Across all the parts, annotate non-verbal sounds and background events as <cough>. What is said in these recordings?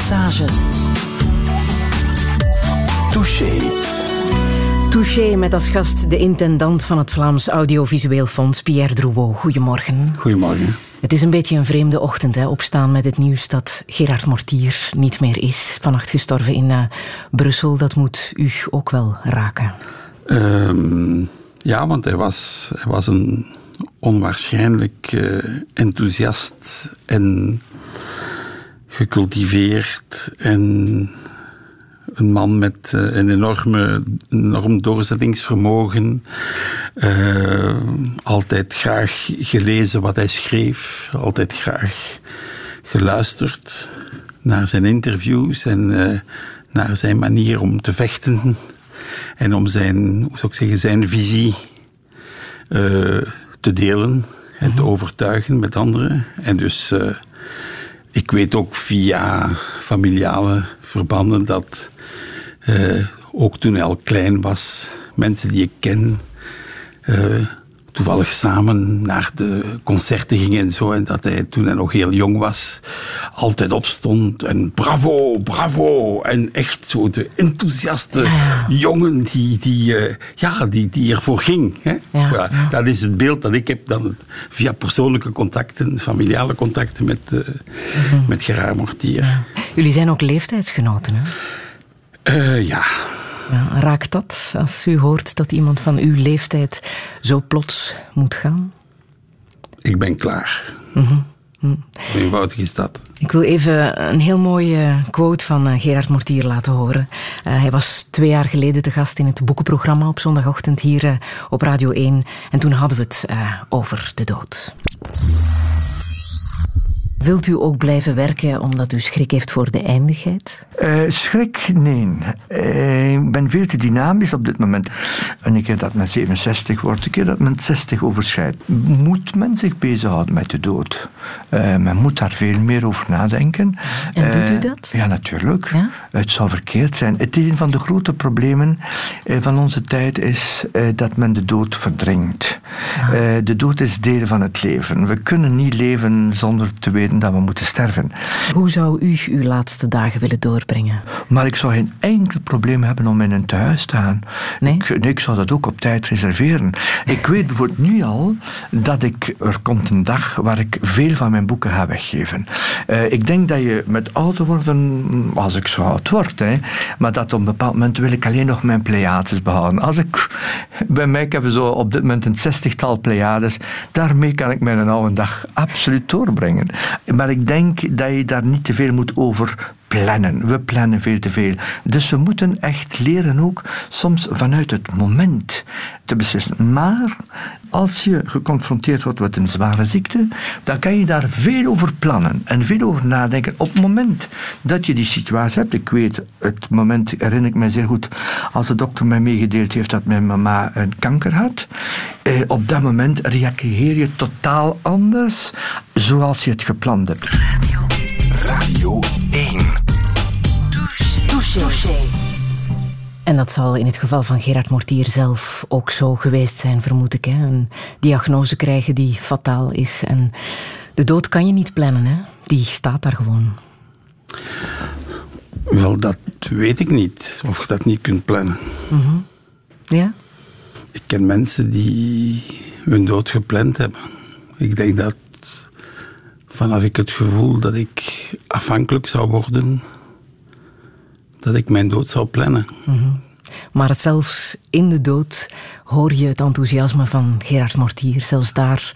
Passage. Touché. Touché met als gast de intendant van het Vlaams Audiovisueel Fonds, Pierre Drouot. Goedemorgen. Goedemorgen. Het is een beetje een vreemde ochtend, hè? opstaan met het nieuws dat Gerard Mortier niet meer is. Vannacht gestorven in uh, Brussel. Dat moet u ook wel raken. Um, ja, want hij was, hij was een onwaarschijnlijk uh, enthousiast en gecultiveerd en een man met uh, een enorme, enorm doorzettingsvermogen. Uh, altijd graag gelezen wat hij schreef, altijd graag geluisterd naar zijn interviews en uh, naar zijn manier om te vechten en om zijn, hoe zou ik zeggen, zijn visie te delen en te overtuigen met anderen. En dus ik weet ook via familiale verbanden dat uh, ook toen hij al klein was, mensen die ik ken, uh, toevallig samen naar de concerten gingen en zo. En dat hij toen hij nog heel jong was, altijd opstond en bravo, bravo. En echt zo de enthousiaste ja. jongen die, die, uh, ja, die, die ervoor ging. Hè? Ja. Dat is het beeld dat ik heb dan via persoonlijke contacten, familiale contacten met, uh, met Gerard Mortier. Jullie zijn ook leeftijdsgenoten, hè? Uh, ja. Ja. Raakt dat als u hoort dat iemand van uw leeftijd zo plots moet gaan? Ik ben klaar. Hoe eenvoudig is dat? Ik wil even een heel mooie quote van Gerard Mortier laten horen. Uh, hij was twee jaar geleden te gast in het boekenprogramma op zondagochtend hier uh, op Radio 1. En toen hadden we het uh, over de dood. Wilt u ook blijven werken omdat u schrik heeft voor de eindigheid? Uh, schrik? Nee. Uh, ik ben veel te dynamisch op dit moment. En een keer dat men 67 wordt, een keer dat men 60 overschrijdt, moet men zich bezighouden met de dood. Uh, men moet daar veel meer over nadenken. En doet u dat? Ja, natuurlijk. Ja? Het zou verkeerd zijn. Het is een van de grote problemen van onze tijd is dat men de dood verdringt. Ah. de dood is deel van het leven. We kunnen niet leven zonder te weten dat we moeten sterven. Hoe zou u uw laatste dagen willen doorbrengen? Maar ik zou geen enkel probleem hebben om in een tehuis te gaan. Nee? Ik, nee, ik zou dat ook op tijd reserveren. Ik weet bijvoorbeeld nu al dat ik, er komt een dag waar ik veel van mijn boeken ga weggeven. Uh, ik denk dat je met ouder worden, als ik zo oud word, hè, maar dat op een bepaald moment wil ik alleen nog mijn pleiades behouden. Als ik, bij mij ik heb zo op dit moment een zestigtal pleiades, daarmee kan ik mijn oude dag absoluut doorbrengen. Maar ik denk dat je daar niet te veel moet over plannen. We plannen veel te veel. Dus we moeten echt leren ook soms vanuit het moment te beslissen. Maar als je geconfronteerd wordt met een zware ziekte, dan kan je daar veel over plannen en veel over nadenken. Op het moment dat je die situatie hebt, ik weet, het moment herinner ik mij zeer goed, als de dokter mij meegedeeld heeft dat mijn mama een kanker had, eh, op dat moment reageer je totaal anders zoals je het gepland hebt. Radio, Radio 1. Touché. En dat zal in het geval van Gerard Mortier zelf ook zo geweest zijn, vermoed ik. Hè? Een diagnose krijgen die fataal is. En de dood kan je niet plannen, hè? die staat daar gewoon. Wel, dat weet ik niet, of je dat niet kunt plannen. Mm-hmm. Ja? Ik ken mensen die hun dood gepland hebben. Ik denk dat vanaf ik het gevoel dat ik afhankelijk zou worden, dat ik mijn dood zou plannen. Mm-hmm. Maar zelfs in de dood hoor je het enthousiasme van Gerard Mortier. Zelfs daar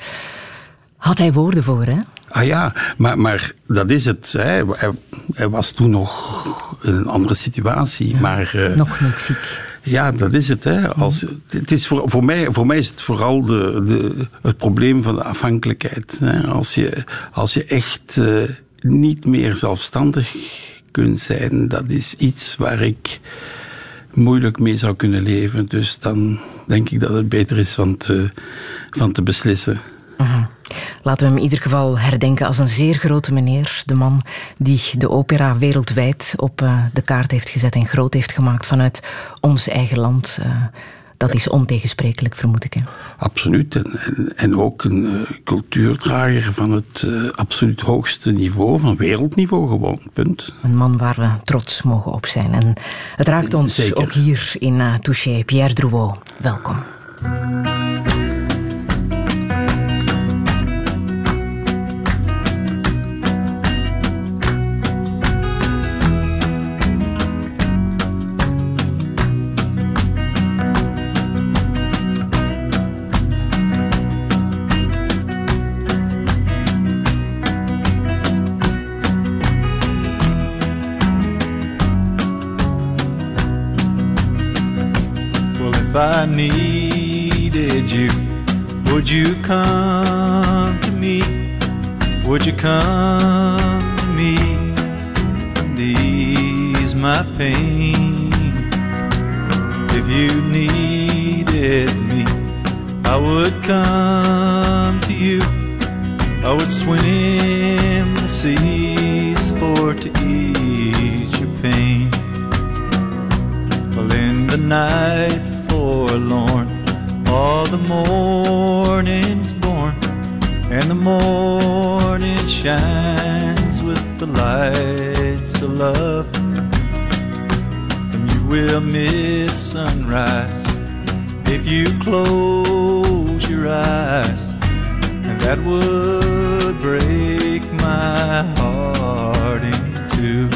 had hij woorden voor, hè? Ah ja, maar, maar dat is het. Hè. Hij, hij, was toen nog in een andere situatie. Ja, maar, uh, nog niet ziek. Ja, dat is het. Hè. Als, het is voor, voor, mij, voor mij is het vooral de, de, het probleem van de afhankelijkheid. Hè. Als, je, als je echt uh, niet meer zelfstandig kunt zijn, dat is iets waar ik moeilijk mee zou kunnen leven. Dus dan denk ik dat het beter is van te, van te beslissen. Uh-huh. Laten we hem in ieder geval herdenken als een zeer grote meneer. De man die de opera wereldwijd op uh, de kaart heeft gezet en groot heeft gemaakt vanuit ons eigen land. Uh, Dat is ontegensprekelijk, vermoed ik. Hè? Absoluut. En, en, ook een uh, cultuurdrager van het uh, absoluut hoogste niveau, van wereldniveau gewoon, punt. Een man waar we trots mogen op zijn. En het raakt ons Zeker. ook hier in uh, Touché. Pierre Drouot, welkom. If I needed you, would you come to me? Would you come to me and ease my pain? If you needed me, I would come to you. I would swim the seas for to ease your pain. Well, in the night forlorn. All the morning's born, and the morning shines with the lights of love. And you will miss sunrise if you close your eyes, and that would break my heart in two.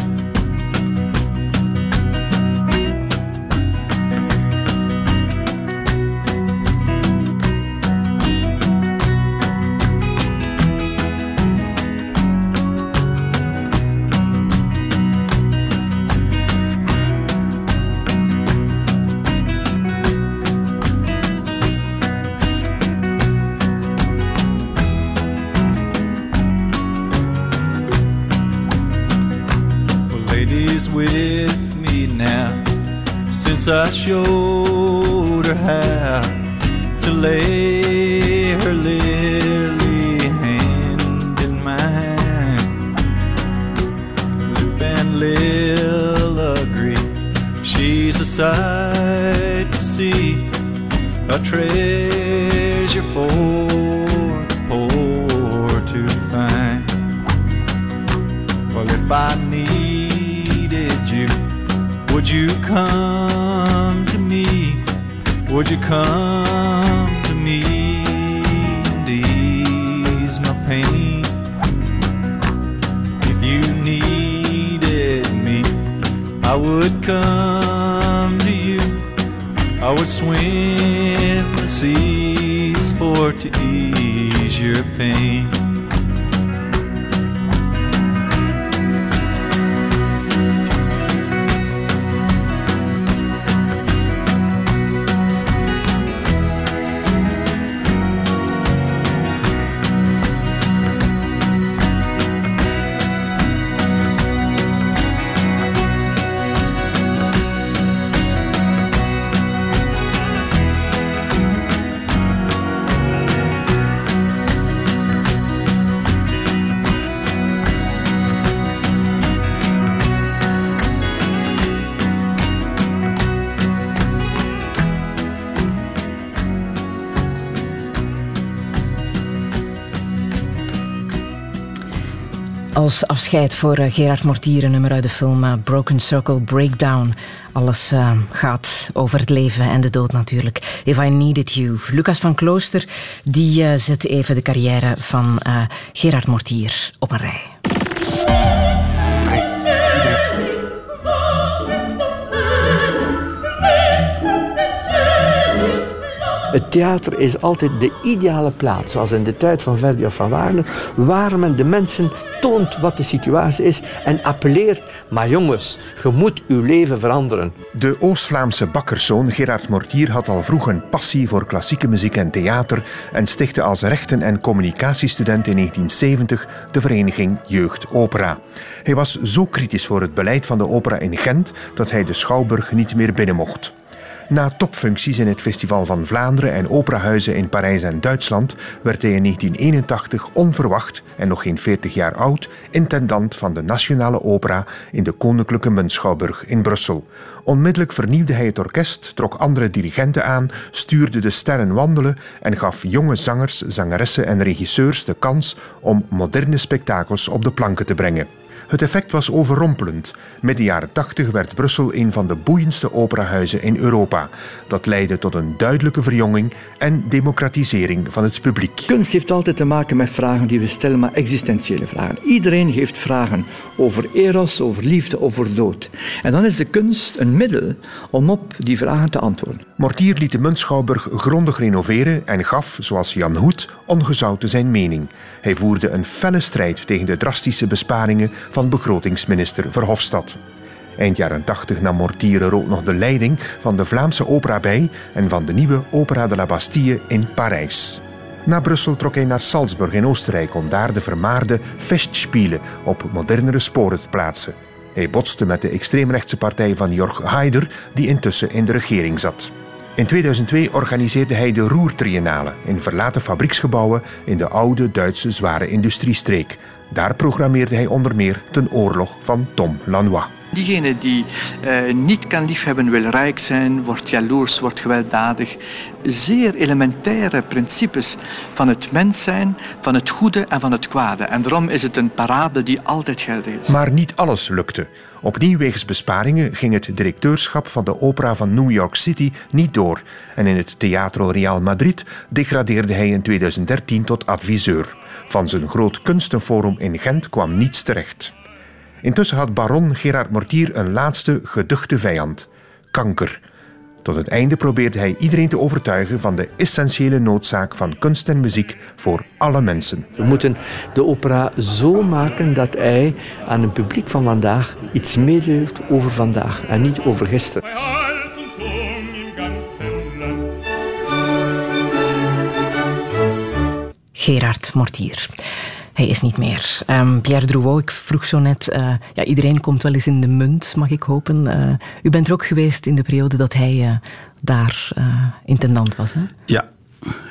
I showed voor eh, Gerard Mortier, een nummer uit de film eh, Broken Circle Breakdown. Alles uh, gaat over het leven en de dood natuurlijk. If I Needed You. Lucas van Klooster die uh, zet even de carrière van uh, Gerard Mortier Het theater is altijd de ideale plaats, zoals in de tijd van Verdi of van Wagner, waar men de mensen toont wat de situatie is en appelleert, maar jongens, je moet uw leven veranderen. De Oost-Vlaamse bakkerszoon Gerard Mortier had al vroeg een passie voor klassieke muziek en theater en stichtte als rechten- en communicatiestudent in 1970 de vereniging Jeugd Opera. Hij was zo kritisch voor het beleid van de opera in Gent dat hij de Schouwburg niet meer binnen mocht. Na topfuncties in het Festival van Vlaanderen en operahuizen in Parijs en Duitsland werd hij in 1981 onverwacht en nog geen 40 jaar oud intendant van de Nationale Opera in de Koninklijke Muntschouwburg in Brussel. Onmiddellijk vernieuwde hij het orkest, trok andere dirigenten aan, stuurde de sterren wandelen en gaf jonge zangers, zangeressen en regisseurs de kans om moderne spektakels op de planken te brengen. Het effect was overrompelend. Met de jaren 80 werd Brussel een van de boeiendste operahuizen in Europa. Dat leidde tot een duidelijke verjonging en democratisering van het publiek. Kunst heeft altijd te maken met vragen die we stellen, maar existentiële vragen. Iedereen heeft vragen over eros, over liefde, over dood. En dan is de kunst een middel om op die vragen te antwoorden. Mortier liet de Muntschouwburg grondig renoveren en gaf, zoals Jan Hoed, ongezouten zijn mening. Hij voerde een felle strijd tegen de drastische besparingen van begrotingsminister Verhofstadt. Eind jaren 80 nam Mortier er ook nog de leiding van de Vlaamse opera bij en van de nieuwe Opera de la Bastille in Parijs. Na Brussel trok hij naar Salzburg in Oostenrijk om daar de vermaarde Festspielen op modernere sporen te plaatsen. Hij botste met de extreemrechtse partij van Jorg Haider, die intussen in de regering zat. In 2002 organiseerde hij de Roertriennale in verlaten fabrieksgebouwen in de oude Duitse zware industriestreek. Daar programmeerde hij onder meer ten oorlog van Tom Lanois. Diegene die uh, niet kan liefhebben, wil rijk zijn, wordt jaloers, wordt gewelddadig. Zeer elementaire principes van het mens zijn, van het goede en van het kwade. En daarom is het een parabel die altijd geldig is. Maar niet alles lukte. Opnieuw wegens besparingen ging het directeurschap van de opera van New York City niet door. En in het Teatro Real Madrid degradeerde hij in 2013 tot adviseur. Van zijn groot kunstenforum in Gent kwam niets terecht. Intussen had baron Gerard Mortier een laatste geduchte vijand: kanker. Tot het einde probeerde hij iedereen te overtuigen van de essentiële noodzaak van kunst en muziek voor alle mensen. We moeten de opera zo maken dat hij aan het publiek van vandaag iets meedeelt over vandaag en niet over gisteren. Gerard Mortier. Hij is niet meer. Um, Pierre Drouot, ik vroeg zo net, uh, ja, iedereen komt wel eens in de munt, mag ik hopen. Uh, u bent er ook geweest in de periode dat hij uh, daar intendant was, hè? Ja,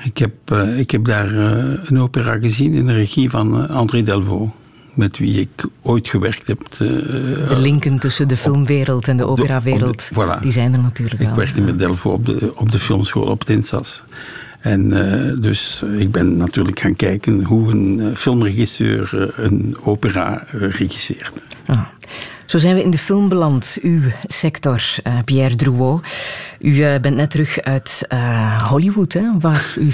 ik heb, ik heb daar een opera gezien in de regie van André Delvaux met wie ik ooit gewerkt heb. de linken tussen de filmwereld en de operawereld, voilà. die zijn er natuurlijk ik wel. Ik werkte met Delvaux op de, op de filmschool op Tinsas. En uh, dus ik ben natuurlijk gaan kijken hoe een uh, filmregisseur uh, een opera regisseert. Ah. Zo zijn we in de film beland, uw sector, Pierre Drouot. U bent net terug uit Hollywood, hè, waar <laughs> u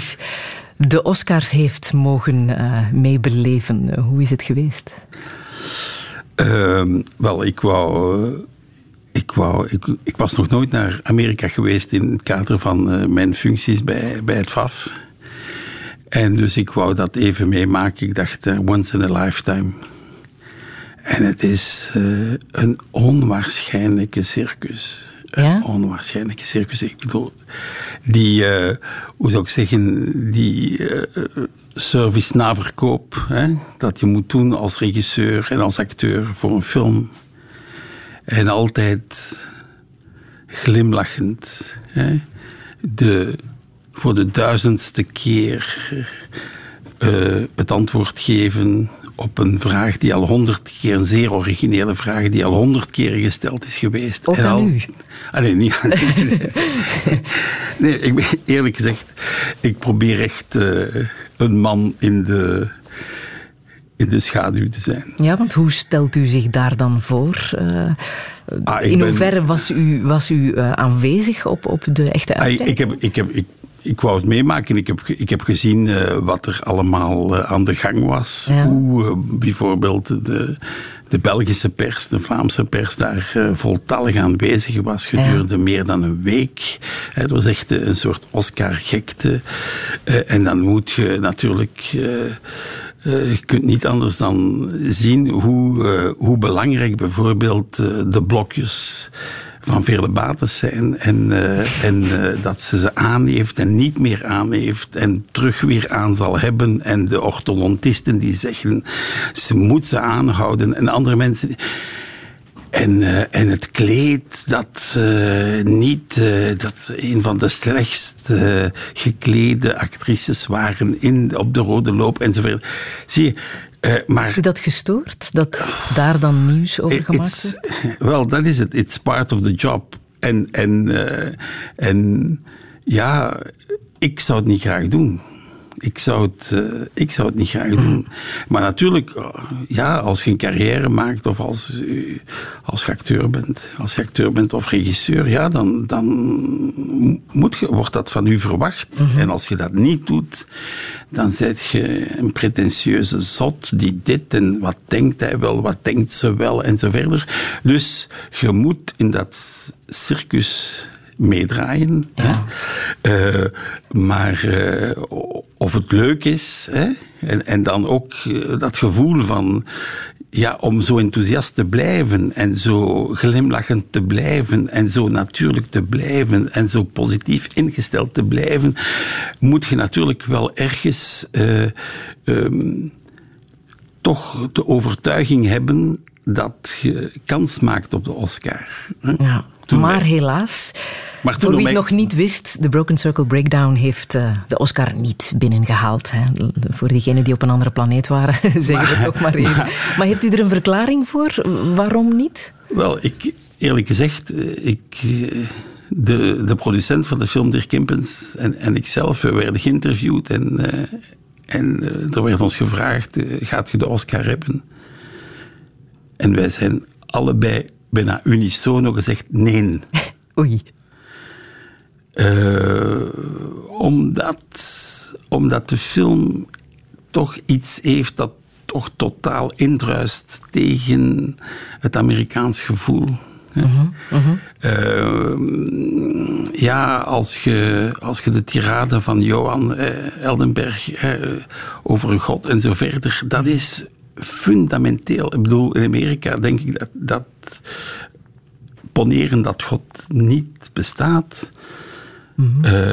de Oscars heeft mogen meebeleven. Hoe is het geweest? Ehm, wel, ik wou ik, wou, ik, ik, was nog nooit naar Amerika geweest in het kader van uh, mijn functies bij, bij het FAF. En dus ik wou dat even meemaken. Ik dacht, uh, once in a lifetime. En het is uh, een onwaarschijnlijke circus. Ja? Een onwaarschijnlijke circus. Ik bedoel, die, hoe zou ik zeggen, die service na verkoop, hè, dat je moet doen als regisseur en als acteur voor een film. En altijd glimlachend. Hè? De, voor de duizendste keer uh, het antwoord geven op een vraag die al honderd keer, een zeer originele vraag, die al honderd keer gesteld is geweest. Ook en aan al, u? Allee, niet aan nee, <laughs> nee, ik ben, eerlijk gezegd, ik probeer echt uh, een man in de in de schaduw te zijn. Ja, want hoe stelt u zich daar dan voor? Uh, ah, in ben, hoeverre was u, was u uh, aanwezig op, op de echte? Ah, ik, heb, ik, heb, ik, ik wou het meemaken. Ik heb, ik heb gezien uh, wat er allemaal aan de gang was. Ja. Hoe bijvoorbeeld de, de Belgische pers, de Vlaamse pers, daar voltallig aanwezig was gedurende Ja. meer dan een week. Het was echt een soort Oscar-gekte. en dan moet je natuurlijk... Uh, je kunt niet anders dan zien hoe, uh, hoe belangrijk bijvoorbeeld uh, de blokjes van vele bates zijn. En, en dat ze ze aan heeft en niet meer aan heeft en terug weer aan zal hebben. En de orthodontisten die zeggen ze moet ze aanhouden. En andere mensen. En, eh, en het kleed, dat uh, niet uh, dat een van de slechtst geklede actrices waren in, op de rode loop enzovoort. Zie je, maar, je dat gestoord? Dat daar dan nieuws over gemaakt wordt? <laughs> Wel, dat is het. It's part of the job. En, en, en ja, ik zou het niet graag doen. Ik zou het, uh, ik zou het niet graag doen. Maar natuurlijk, uh, ja, als je een carrière maakt of als, uh, als je acteur bent, als je acteur bent of regisseur, ja, dan, dan moet je, wordt dat van u verwacht. Mm -hmm. En als je dat niet doet, dan zet je een pretentieuze zot die dit en wat denkt hij wel, wat denkt ze wel en zo verder. Dus je moet in dat circus meedraaien. Ja. Uh, maar uh, of het leuk is, hè? En, en dan ook uh, dat gevoel van. Ja, om zo enthousiast te blijven en zo glimlachend te blijven en zo natuurlijk te blijven en zo positief ingesteld te blijven, moet je natuurlijk wel ergens um, toch de overtuiging hebben dat je kans maakt op de Oscar. Ja. Toen maar helaas, maar voor wie het nog niet wist, de Broken Circle Breakdown heeft uh, de Oscar niet binnengehaald. Hè. Voor diegenen die op een andere planeet waren, zeg ik het toch maar even. Maar, maar heeft u er een verklaring voor? Waarom niet? Wel, ik, eerlijk gezegd, ik, de, de producent van de film, Dirk Kimpens, en, en ikzelf we werden geïnterviewd en, uh, en uh, er werd ons gevraagd, gaat je de Oscar hebben? En wij zijn allebei bijna unisono gezegd nee. <laughs> Oei. Uh, omdat, omdat de film toch iets heeft dat toch totaal indruist tegen het Amerikaans gevoel. Uh -huh, uh -huh. Uh, ja, als je, als je de tirade van Johan uh, Eldenberg over God en zo verder, dat is fundamenteel. Ik bedoel, in Amerika denk ik dat, dat poneren dat God niet bestaat, mm -hmm. uh,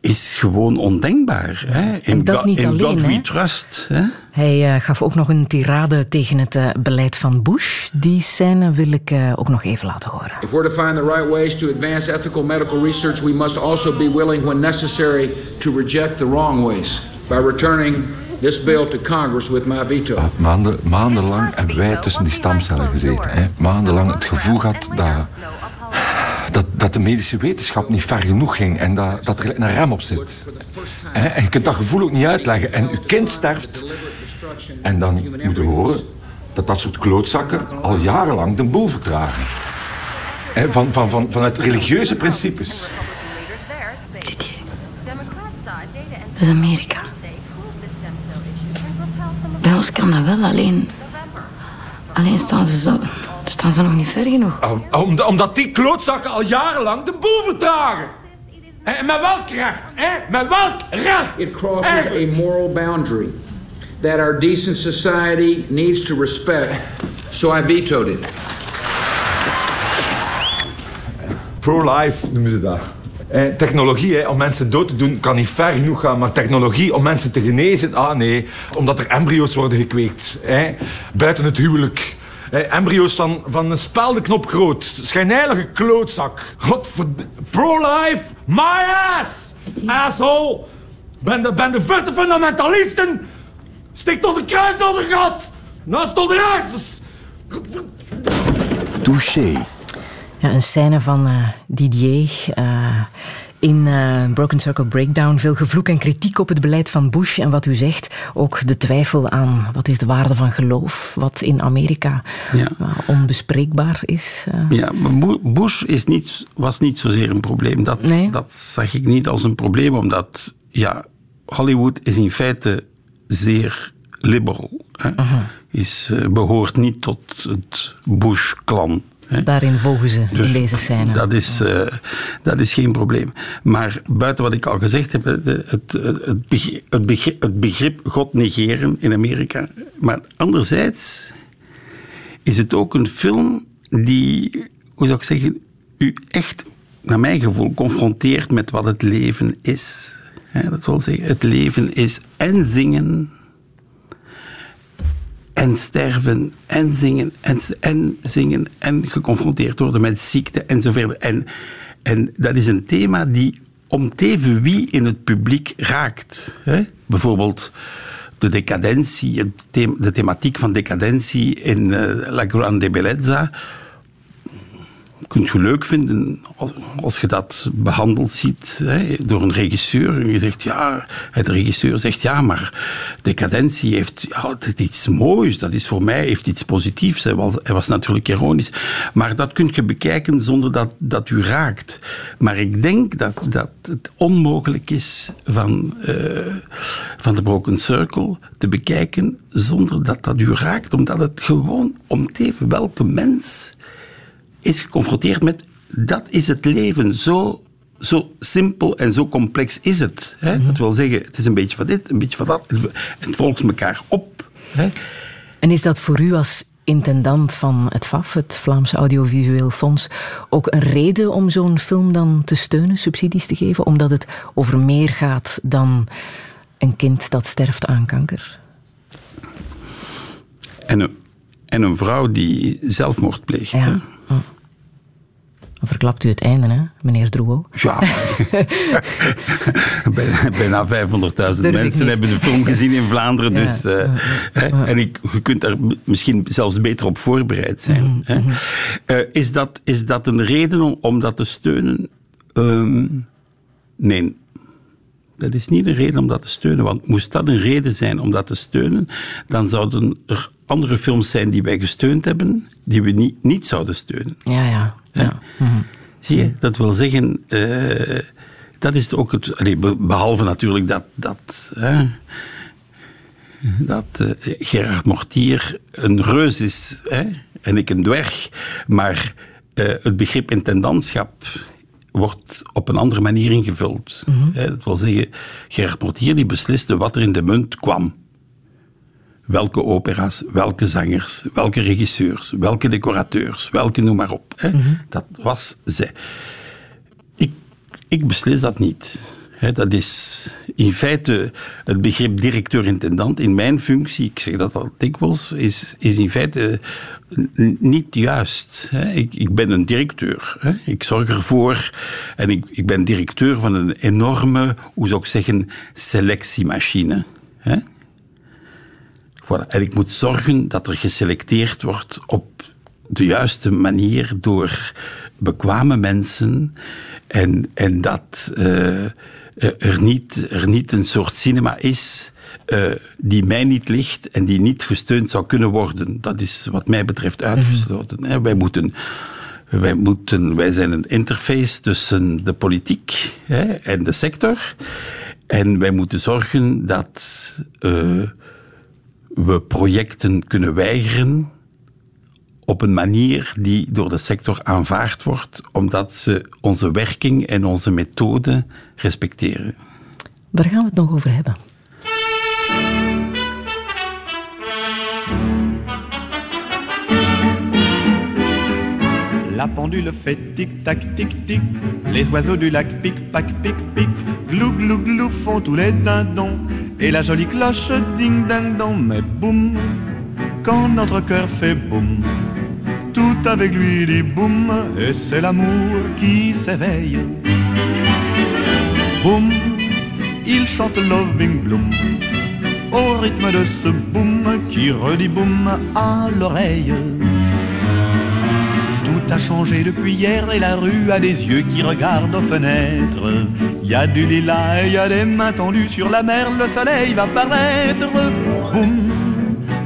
is gewoon ondenkbaar. Hè? En dat niet in alleen. God hè? we trust. Hè? Hij uh, gaf ook nog een tirade tegen het uh, beleid van Bush. Die scène wil ik ook nog even laten horen. If we're to find the right ways to advance ethical medical research, we must also be willing, when necessary, to reject the wrong ways. By returning this bill to Congress with my veto. Maanden, maandenlang hebben wij tussen die stamcellen gezeten. Hè. Maandenlang het gevoel gehad dat, dat, dat de medische wetenschap niet ver genoeg ging en dat, dat er een rem op zit. Hè. En je kunt dat gevoel ook niet uitleggen. En uw kind sterft en dan moet je horen dat dat soort klootzakken al jarenlang de boel vertragen. Hè. Van, van, van, vanuit religieuze principes. Dat is Amerika. Bij ons kan dat wel, alleen... Alleen staan ze, zo, staan ze nog niet ver genoeg. Om, omdat die klootzakken al jarenlang de boel vertragen. En met welk recht? Hè? Met welk recht? It crosses a moral boundary that our decent society needs to respect. So I vetoed it. Pro-life noemen ze dat. Eh, technologie om mensen dood te doen kan niet ver genoeg gaan, maar technologie om mensen te genezen, ah nee, omdat er embryo's worden gekweekt. Hè, buiten het huwelijk. Embryo's van, van een speldenknop groot. Schijnheilige klootzak. Godverd... Pro-life, my ass! Asshole! Ben de, ben de verte fundamentalisten! Stik tot de kruis door de gat! Naast tot de! Touché. Ja, een scène van uh, Didier uh, in uh, Broken Circle Breakdown. Veel gevloek en kritiek op het beleid van Bush. En wat u zegt, ook de twijfel aan wat is de waarde van geloof. Wat in Amerika ja. onbespreekbaar is. Ja, maar Bush is niet, was niet zozeer een probleem. Dat, nee? dat zag ik niet als een probleem, omdat ja, Hollywood is in feite zeer liberal. Hè? -huh. Is, behoort niet tot het Bush-klan. He? Daarin volgen ze dus in deze scène. Dat is, uh, dat is geen probleem. Maar buiten wat ik al gezegd heb, het, het, het, begrip, het, begrip, het begrip God negeren in Amerika. Maar anderzijds is het ook een film die, hoe zou ik zeggen, u echt, naar mijn gevoel, confronteert met wat het leven is. He, dat wil zeggen, het leven is en zingen en sterven en zingen en, en zingen en geconfronteerd worden met ziekte enzovoort. En, en dat is een thema die om teven wie in het publiek raakt. Hè? Bijvoorbeeld de decadentie, de thematiek van decadentie in eh, La Grande Bellezza kunt je leuk vinden als, je dat behandeld ziet hè, door een regisseur. En je zegt ja, de regisseur zegt ja, maar decadentie heeft ja, iets moois. Dat is voor mij heeft iets positiefs. Hij was, hij was natuurlijk ironisch. Maar dat kun je bekijken zonder dat, dat u raakt. Maar ik denk dat, dat het onmogelijk is van, eh, van de Broken Circle te bekijken zonder dat dat u raakt. Omdat het gewoon om teven welke mens is geconfronteerd met dat is het leven. Zo, zo simpel en zo complex is het. Hè? Dat wil zeggen, het is een beetje van dit, een beetje van dat. En het volgt elkaar op. Hè? En is dat voor u als intendant van het FAF, het Vlaams Audiovisueel Fonds, ook een reden om zo'n film dan te steunen, subsidies te geven? Omdat het over meer gaat dan een kind dat sterft aan kanker? En, een, en een vrouw die zelfmoord pleegt. hè? Ja. Dan verklapt u het einde, hè, meneer Drouot? Ja, <laughs> bijna, bijna 500.000 ik mensen hebben de film gezien in Vlaanderen. Ja, Dus, eh, En ik, je kunt daar misschien zelfs beter op voorbereid zijn. Mhm, hè. Eh, is, dat, is dat een reden om, om dat te steunen? Ehm, nee. Dat is niet een reden om dat te steunen. Want moest dat een reden zijn om dat te steunen, dan zouden er andere films zijn die wij gesteund hebben, die we niet, niet zouden steunen. Ja, ja. Ja. Zie je? Dat wil zeggen, eh, dat is ook het. allee, behalve natuurlijk dat. dat dat eh, Gerard Mortier een reus is hè, en ik een dwerg. Maar eh, het begrip intendantschap wordt op een andere manier ingevuld. Hè, dat wil zeggen, Gerard Mortier die besliste wat er in de munt kwam. Welke opera's, welke zangers, welke regisseurs, welke decorateurs, welke noem maar op. Hè. Dat was zij. Ik, ik beslis dat niet. Hè, dat is in feite het begrip directeur-intendant in mijn functie, ik zeg dat al dikwijls, is, is in feite niet juist. Hè. Ik, ik ben een directeur. Hè. Ik zorg ervoor en ik, ik ben directeur van een enorme, hoe zou ik zeggen, selectiemachine. Hè. Voilà. En ik moet zorgen dat er geselecteerd wordt op de juiste manier door bekwame mensen en, en dat eh, er, niet, er niet een soort cinema is eh, die mij niet ligt en die niet gesteund zou kunnen worden. Dat is wat mij betreft uitgesloten. hè. Wij moeten... Wij, moeten, wij zijn een interface tussen de politiek hè, en de sector. En wij moeten zorgen dat eh, we projecten kunnen weigeren op een manier die door de sector aanvaard wordt, omdat ze onze werking en onze methode respecteren. Daar gaan we het nog over hebben. La pendule fait tic-tac, tic-tic. Les oiseaux du lac pic-pac, pic-pic. Glou, glou, glou font tous les dindons. Et la jolie cloche ding-ding-dong. Mais boum, quand notre cœur fait boum, tout avec lui dit boum. Et c'est l'amour qui s'éveille. Boum, il chante Loving Bloom. Au rythme de ce boum qui redit boum à l'oreille. A changé depuis hier et la rue a des yeux qui regardent aux fenêtres. Il y a du lilas et il y a des mains tendues sur la mer, le soleil va paraître. Boum,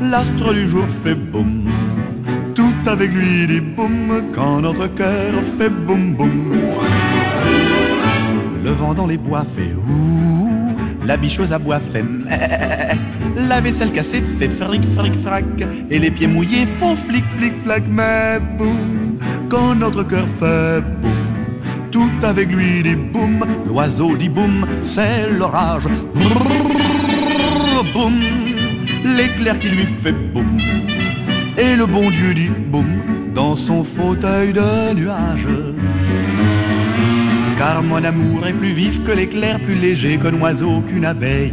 l'astre du jour fait boum. Tout avec lui dit boum quand notre cœur fait boum boum. Le vent dans les bois fait ouh, la bicheuse à bois fait meh, la vaisselle cassée fait fric fric frac, et les pieds mouillés font flic flic flac, mais boum, quand notre cœur fait boum, tout avec lui dit boum, l'oiseau dit boum, c'est l'orage, boum, l'éclair qui lui fait boum, et le bon Dieu dit boum, dans son fauteuil de nuage. Car mon amour est plus vif que l'éclair, plus léger qu'un oiseau, qu'une abeille.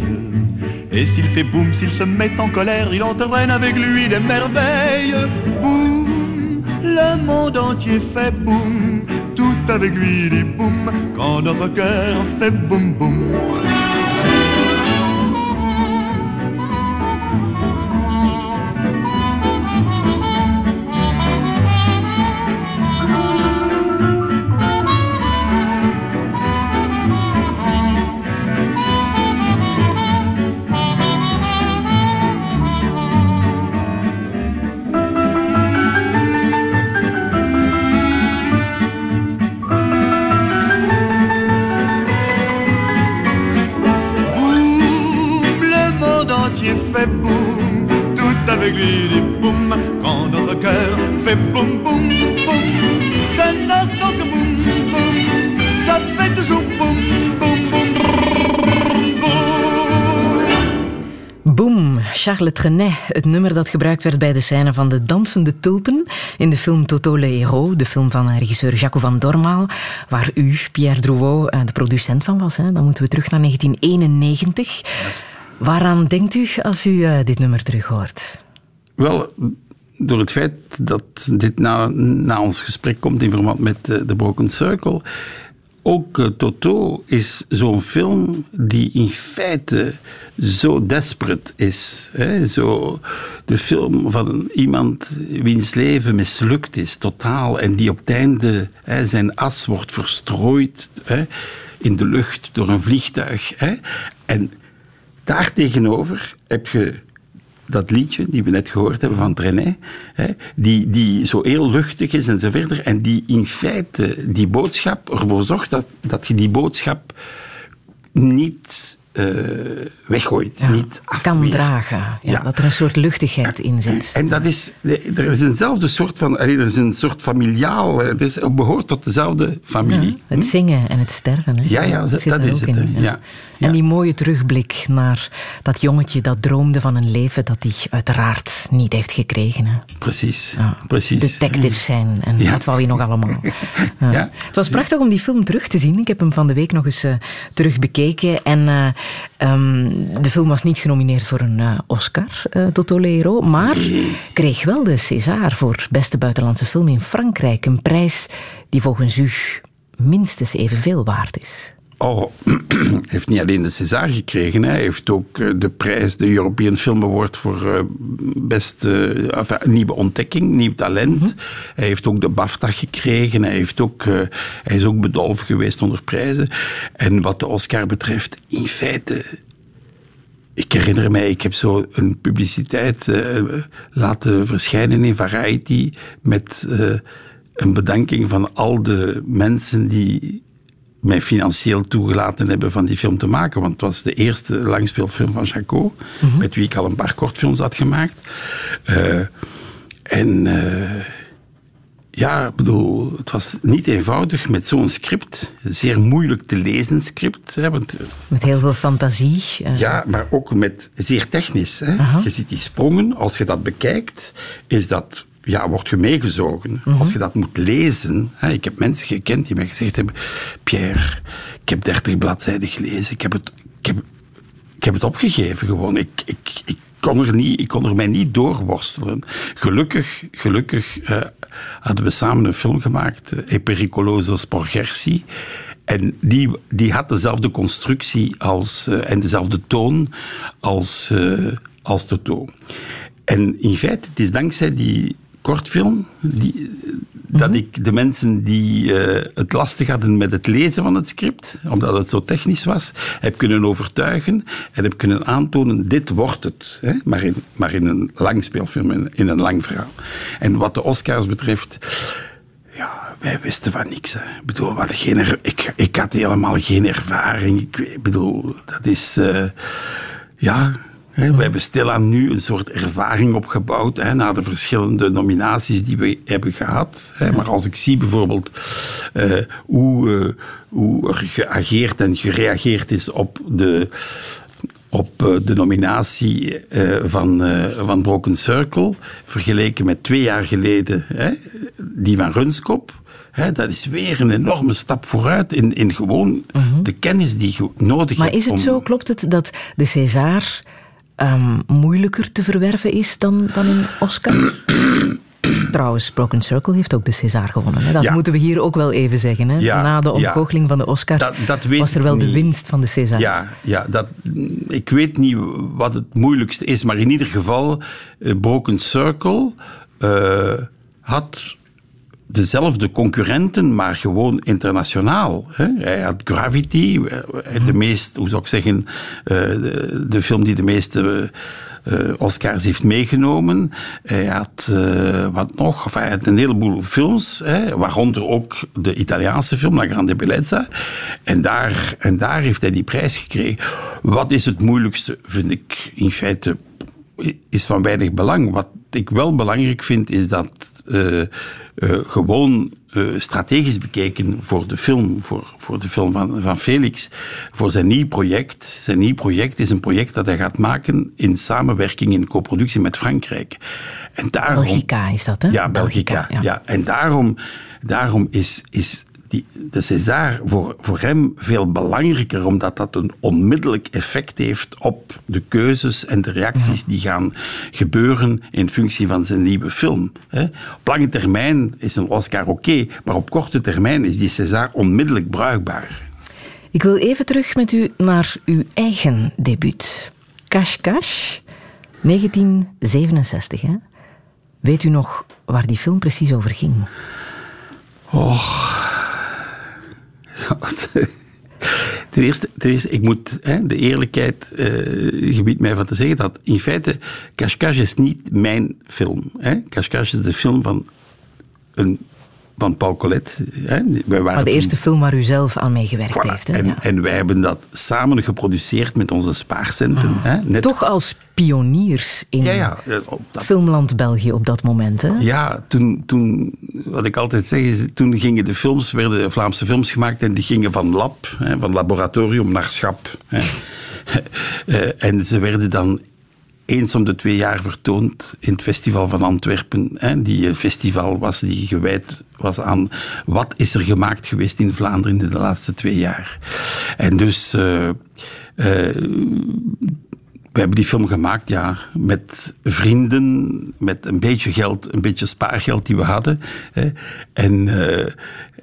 Et s'il fait boum, s'il se met en colère, il entraîne avec lui des merveilles. Boum, le monde entier fait boum, tout avec lui dit boum, quand notre cœur fait boum boum. Tout avec lui dit boum, quand notre cœur fait boum boum boum. Ça n'entend que boum boum, ça fait toujours boum boum boum boum. Boom, Charles Trenet, het nummer dat gebruikt werd bij de scène van de dansende tulpen in de film Toto le Héros, de film van regisseur Jaco van Dormaal, waar u, Pierre Drouot, eh, de producent van was. Hè. Dan moeten we terug naar 1991. Waaraan denkt u als u eh, dit nummer terug hoort? Wel, door het feit dat dit na, na ons gesprek komt in verband met The Broken Circle. Ook eh, Toto is zo'n film die in feite zo desperate is. Hè? Zo, de film van iemand wiens leven mislukt is, totaal. En die op het einde hè, zijn as wordt verstrooid hè, in de lucht door een vliegtuig. Hè? En daartegenover heb je dat liedje die we net gehoord hebben van Trenet, hè, die, die zo heel luchtig is en zo verder, en die in feite die boodschap ervoor zorgt dat, dat je die boodschap niet eh, weggooit, niet Kan afweert. dragen. Ja, Ja. Dat er een soort luchtigheid in zit. En dat is, er is eenzelfde soort van, er is een soort familiaal, eh, het, behoort tot dezelfde familie. Ja, het zingen en het sterven. Hè. Ja, ja, Dat is het, hè. Ja. En die mooie terugblik naar dat jongetje dat droomde van een leven dat hij uiteraard niet heeft gekregen. Hè. Precies, Ja. precies. Detectives zijn en Ja. wat wou je nog allemaal. <laughs> Ja. Ja. Het was prachtig om die film terug te zien. Ik heb hem van de week nog eens eh, terug bekeken. En eh, ehm, de film was niet genomineerd voor een eh, Oscar, Toto le Héros, maar kreeg wel de César voor beste buitenlandse film in Frankrijk. Een prijs die volgens u minstens evenveel waard is. Oh, hij <clears throat> heeft niet alleen de César gekregen, hij heeft ook eh, de prijs, de European Film Award voor eh, beste eh, enfin, nieuwe ontdekking, nieuw talent. Hij heeft ook de BAFTA gekregen, hij, heeft ook, hij is ook bedolven geweest onder prijzen. En wat de Oscar betreft, in feite ik herinner mij, ik heb zo een publiciteit laten verschijnen in Variety met een bedanking van al de mensen die mij financieel toegelaten hebben van die film te maken. Want het was de eerste langspeelfilm van Jaco, met wie ik al een paar kortfilms had gemaakt. Eh, en eh, ja, ik bedoel, het was niet eenvoudig met zo'n script. Een zeer moeilijk te lezen script. Hè, want eh, Met heel veel fantasie. ja, maar ook met zeer technisch. Hè. Je ziet die sprongen, als je dat bekijkt, is dat, ja, word je meegezogen. Als je dat moet lezen. Hè. Ik heb mensen gekend die mij gezegd hebben: Pierre, ik heb dertig bladzijden gelezen, ik heb het, ik heb, ik heb het opgegeven gewoon. Ik, ik, ik, kon er niet, ik kon er mij niet doorworstelen. Gelukkig, gelukkig eh, hadden we samen een film gemaakt, eh, E Pericoloso Sporgersi. En die, die had dezelfde constructie als, eh, en dezelfde toon als, eh als Toto. En in feite, het is dankzij die kortfilm die, dat ik de mensen die eh, het lastig hadden met het lezen van het script, omdat het zo technisch was, heb kunnen overtuigen en heb kunnen aantonen, dit wordt het. Hè? Maar, in, maar in een lang speelfilm, in, in een lang verhaal. En wat de Oscars betreft, ja, wij wisten van niks. Hè. Ik bedoel, we hadden geen er- ik, ik had helemaal geen ervaring. Ik, bedoel, dat is... eh, ja, we hebben stilaan nu een soort ervaring opgebouwd hè, na de verschillende nominaties die we hebben gehad. Hè. Maar als ik zie bijvoorbeeld eh, hoe, eh, hoe er geageerd en gereageerd is op de op eh, de nominatie van, van Broken Circle, vergeleken met twee jaar geleden, hè, die van Runskop. Hè, dat is weer een enorme stap vooruit in, in gewoon de kennis die je nodig Mhm. Maar hebt. is het om- zo, klopt het, dat de César ehm, moeilijker te verwerven is dan, dan een Oscar? <clears throat> Trouwens, Broken Circle heeft ook de César gewonnen. Hè? Dat Ja. moeten we hier ook wel even zeggen. Hè? Ja, Na de ja. ontgoocheling van de Oscar Dat- dat weet was er wel de winst van de César. Ja, ja dat, ik weet niet wat het moeilijkste is, maar in ieder geval, eh, Broken Circle eh, had dezelfde concurrenten, maar gewoon internationaal. Hè. Hij had Gravity, eh, de meest, hoe zou ik zeggen, eh, de, de film die de meeste eh, Oscars heeft meegenomen. Hij had, eh, wat nog, enfin, hij had een heleboel films, hè, waaronder ook de Italiaanse film, La Grande Bellezza. En daar, en daar heeft hij die prijs gekregen. Wat is het moeilijkste, vind ik in feite is van weinig belang. Wat ik wel belangrijk vind, is dat eh, eh, gewoon eh, strategisch bekeken voor de film, voor, voor de film van, van Felix, voor zijn nieuw project. Zijn nieuw project is een project dat hij gaat maken in samenwerking, in co-productie met Frankrijk. En daarom, Belgica is dat, hè? Ja, Belgica. ja. En daarom, daarom is, is die, de César voor, voor hem veel belangrijker, omdat dat een onmiddellijk effect heeft op de keuzes en de reacties die gaan gebeuren in functie van zijn nieuwe film. hè. Op lange termijn is een Oscar oké, maar op korte termijn is die César onmiddellijk bruikbaar. Ik wil even terug met u naar uw eigen debuut. Cash Cash, 1967. Hè? Weet u nog waar die film precies over ging? Och. Ten eerste, ten eerste, ik moet hè, de eerlijkheid eh gebiedt mij van te zeggen dat in feite Cash is niet mijn film. Hè. Cash is de film van, een, van Paul Collet. Hè. Wij waren Maar de toen- eerste film waar u zelf aan meegewerkt Voilà. heeft. Hè? En, Ja. en wij hebben dat samen geproduceerd met onze spaarcenten. Hè. Net, Toch als pioniers in ja, ja, op dat filmland België op dat moment. Hè? Ja, toen, toen, wat ik altijd zeg, is, toen gingen de films, werden Vlaamse films gemaakt en die gingen van lab, hè, van laboratorium naar schap. Hè. <laughs> Eh, en ze werden dan eens om de twee jaar vertoond in het Festival van Antwerpen. Hè, die een festival was die gewijd was aan wat is er gemaakt geweest in Vlaanderen in de laatste twee jaar. En dus... eh, eh, we hebben die film gemaakt, ja, met vrienden, met een beetje geld, een beetje spaargeld die we hadden. Hè. En, eh,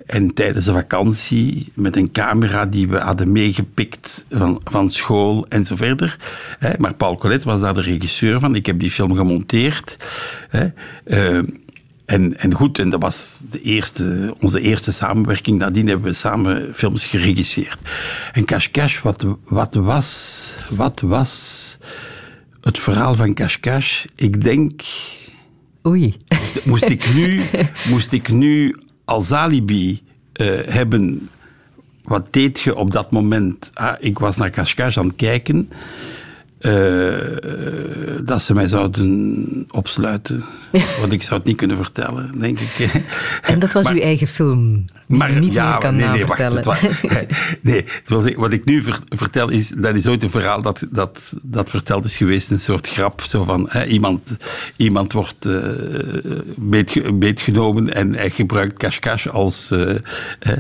en tijdens de vakantie met een camera die we hadden meegepikt van, van school en zo verder. Hè. Maar Paul Collet was daar de regisseur van. Ik heb die film gemonteerd. Hè. Eh, en, en goed, en dat was de eerste, onze eerste samenwerking. Nadien hebben we samen films geregisseerd. En Cash Cash, wat, wat, was, wat was het verhaal van Cash Cash? Ik denk, Oei. moest, moest ik, nu, moest ik nu als alibi eh, hebben... Wat deed je op dat moment? Ah, ik was naar Cash aan het kijken. Eh, dat ze mij zouden opsluiten. <laughs> Want ik zou het niet kunnen vertellen, denk ik. En dat was Maar- uw eigen film, die u niet meer kan nee, nee, wacht, navertellen. het was- <laughs> nee, het was, wat ik nu ver- vertel is, dat is ooit een verhaal dat, dat, dat verteld is geweest, een soort grap, zo van, hè, iemand, iemand wordt eh, beetge- beetgenomen en hij gebruikt Cash Cash als, eh,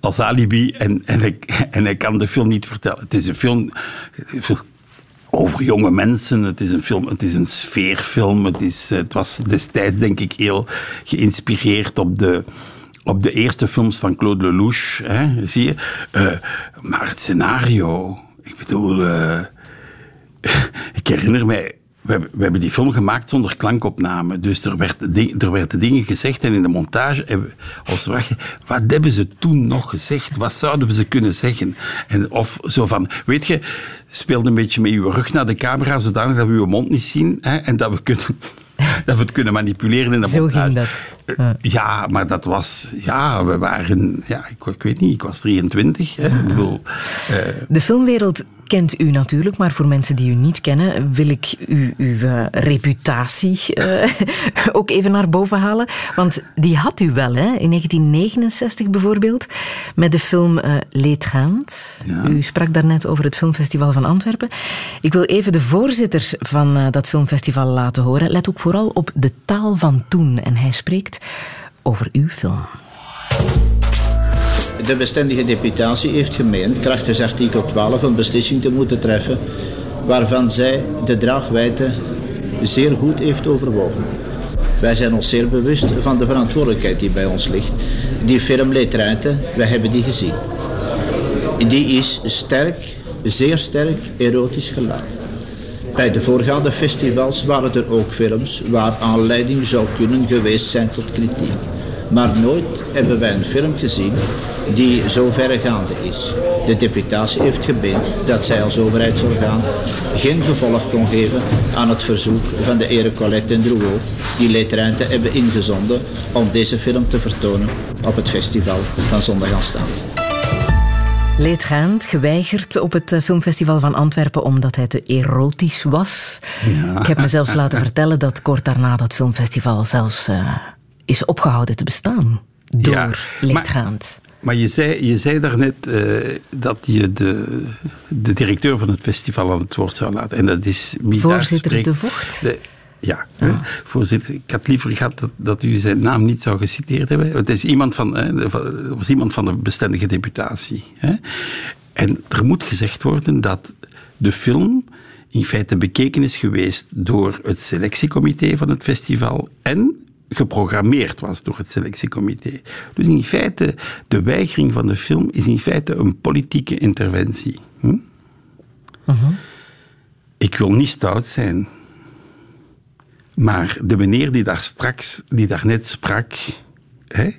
als alibi en, en, hij, en hij kan de film niet vertellen. Het is een film over jonge mensen. Het is een film, het is een sfeerfilm. Het, is, eh, het was destijds denk ik heel geïnspireerd op de, op de eerste films van Claude Lelouch. Hè, zie je? Eh, maar het scenario, ik bedoel, eh, <laughs> ik herinner mij. We hebben, we hebben die film gemaakt zonder klankopname. Dus er, werd, ding- er werden dingen gezegd en in de montage hebben we ons wat hebben ze toen nog gezegd? Wat zouden we ze kunnen zeggen? En of zo van, weet je, speel een beetje met uw rug naar de camera, zodanig dat we uw mond niet zien hè, en dat we, kunnen, <laughs> dat we het kunnen manipuleren in de Zo montage. ging dat. Ja. Ja, maar dat was, ja, we waren, ja, ik, ik weet niet, ik was 23. Hè, ik bedoel, eh, De filmwereld kent u natuurlijk, maar voor mensen die u niet kennen, wil ik u, uw eh, reputatie eh, <laughs> ook even naar boven halen. Want die had u wel, hè? in 1969 bijvoorbeeld, met de film eh Leedgaand. Ja. U sprak daarnet over het Filmfestival van Antwerpen. Ik wil even de voorzitter van dat filmfestival laten horen. Let ook vooral op de taal van toen. En hij spreekt over uw film. De bestendige deputatie heeft gemeend, krachtens artikel 12, een beslissing te moeten treffen waarvan zij de draagwijte zeer goed heeft overwogen. Wij zijn ons zeer bewust van de verantwoordelijkheid die bij ons ligt. Die Leedruiten, wij hebben die gezien. Die is sterk, zeer sterk erotisch geladen. Bij de voorgaande festivals waren er ook films waar aanleiding zou kunnen geweest zijn tot kritiek. Maar nooit hebben wij een film gezien die zo verregaande is. De deputatie heeft gemeend dat zij als overheidsorgaan geen gevolg kon geven aan het verzoek van de ere Colette en Drouot, die leedruimte hebben ingezonden om deze film te vertonen op het festival van zondag aanstaande. Leedgaand, geweigerd op het eh, filmfestival van Antwerpen omdat hij te erotisch was. Ja. Ik heb me zelfs laten vertellen dat kort daarna dat filmfestival zelfs uh, is opgehouden te bestaan. Door Ja, Leedgaand. Maar je zei, je zei daarnet uh, dat je de, de directeur van het festival aan het woord zou laten. En dat is wie daar Voorzitter spreekt. De Vocht? De- ja, hè. voorzitter. Ik had liever gehad dat, dat u zijn naam niet zou geciteerd hebben. Het is iemand van, hè, het was iemand van de bestendige deputatie. Hè. En er moet gezegd worden dat de film in feite bekeken is geweest door het selectiecomité van het festival en geprogrammeerd was door het selectiecomité. Dus in feite, de weigering van de film is in feite een politieke interventie. Hm? Ik wil niet stout zijn, maar de meneer die daar straks, die daar net sprak, hè,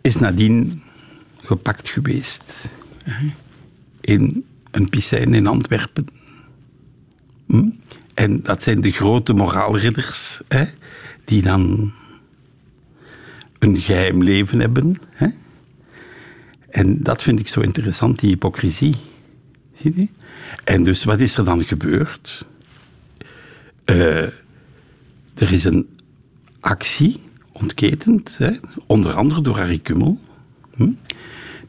is nadien gepakt geweest hè, in een piscijn in Antwerpen. Hm? En dat zijn de grote moraalridders, hè, die dan een geheim leven hebben. Hè? En dat vind ik zo interessant, die hypocrisie. En dus wat is er dan gebeurd? Eh, er is een actie ontketend, hè, onder andere door Harry Kummel, hm,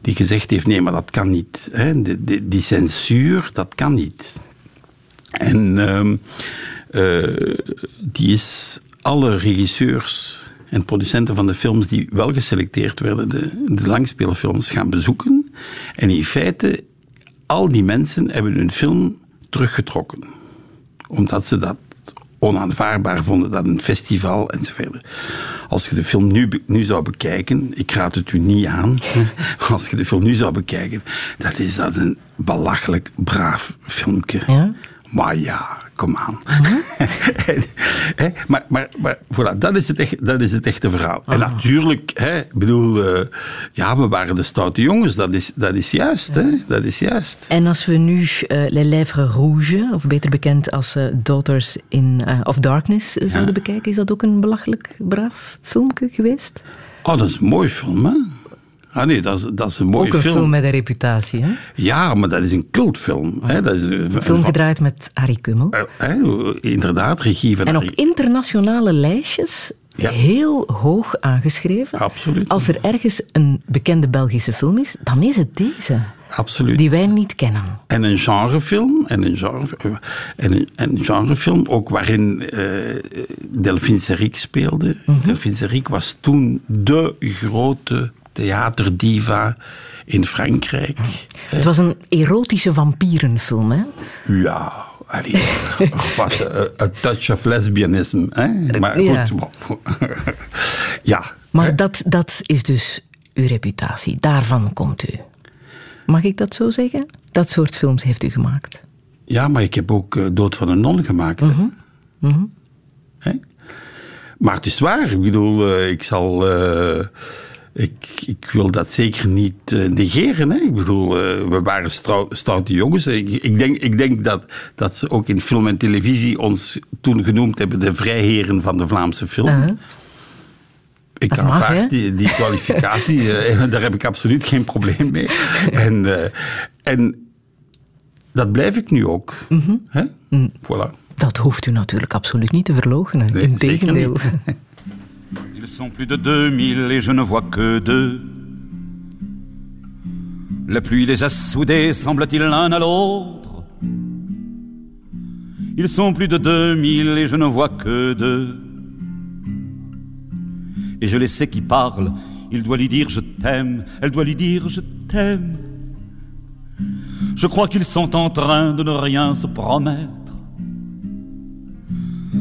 die gezegd heeft, nee, maar dat kan niet. Hè, die, die censuur, dat kan niet. En ehm, eh, die is alle regisseurs en producenten van de films die wel geselecteerd werden, de, de langspeelfilms, gaan bezoeken. En in feite, al die mensen hebben hun film teruggetrokken. Omdat ze dat onaanvaardbaar vonden, dat een festival enzovoort. Als je de film nu, nu zou bekijken, ik raad het u niet aan, <laughs> als je de film nu zou bekijken, dat is dat een belachelijk braaf filmpje. Maar ja, kom aan. <laughs> Hè, maar, maar, maar voilà, dat is het, echt, dat is het echte verhaal. En natuurlijk, hè, ik bedoel, eh, ja, we waren de stoute jongens, dat is, dat is juist. Hè, dat is juist. En als we nu eh, Les Lèvres Rouges, of beter bekend als eh, Daughters in, of Darkness, zouden bekijken, is dat ook een belachelijk braaf filmpje geweest? Oh, dat is een mooi film, hè? Ah nee, dat is, dat is een mooie ook een film. film. met een reputatie, hè? Ja, maar dat is een cultfilm. Hè? Dat is een, Een film gedraaid met Harry Kummel. Hè, inderdaad, regie van En op internationale lijstjes Ja. heel hoog aangeschreven. Absoluut. Als er ergens een bekende Belgische film is, dan is het deze. Absoluut. Die wij niet kennen. En een genrefilm, en een, genre, en een, een genrefilm ook waarin eh Delphine Seyrig speelde. Mhm. Delphine Seyrig was toen de grote theaterdiva in Frankrijk. Het was een erotische vampierenfilm, hè? Ja, allee, was een een touch of lesbianisme. Hè? Maar goed, <laughs> ja. Maar dat, dat is dus uw reputatie. Daarvan komt u. Mag ik dat zo zeggen? Dat soort films heeft u gemaakt. Ja, maar ik heb ook eh, Dood van een non gemaakt. Mhm. Hè? Maar het is waar. Ik bedoel, eh, ik zal... eh, ik, ik wil dat zeker niet eh, negeren. Hè? Ik bedoel, eh, we waren strou- stoute jongens. Ik, ik, denk, ik denk dat, dat ze ook in film en televisie ons toen genoemd hebben de vrijheren van de Vlaamse film. Uh-huh. Ik Dat mag, hè? aanvaard die, die kwalificatie. <laughs> eh, daar heb ik absoluut geen probleem mee. En, en dat blijf ik nu ook. Mhm. Hè? Mm. Voilà. Dat hoeft u natuurlijk absoluut niet te verloochenen. Nee, Integendeel. <laughs> Ils sont plus de 2000 et je ne vois que deux. La pluie les a soudés, semble-t-il, l'un à l'autre. Ils sont plus de 2000 et je ne vois que deux. Et je les sais qui parlent. Il doit lui dire je t'aime, elle doit lui dire je t'aime. Je crois qu'ils sont en train de ne rien se promettre.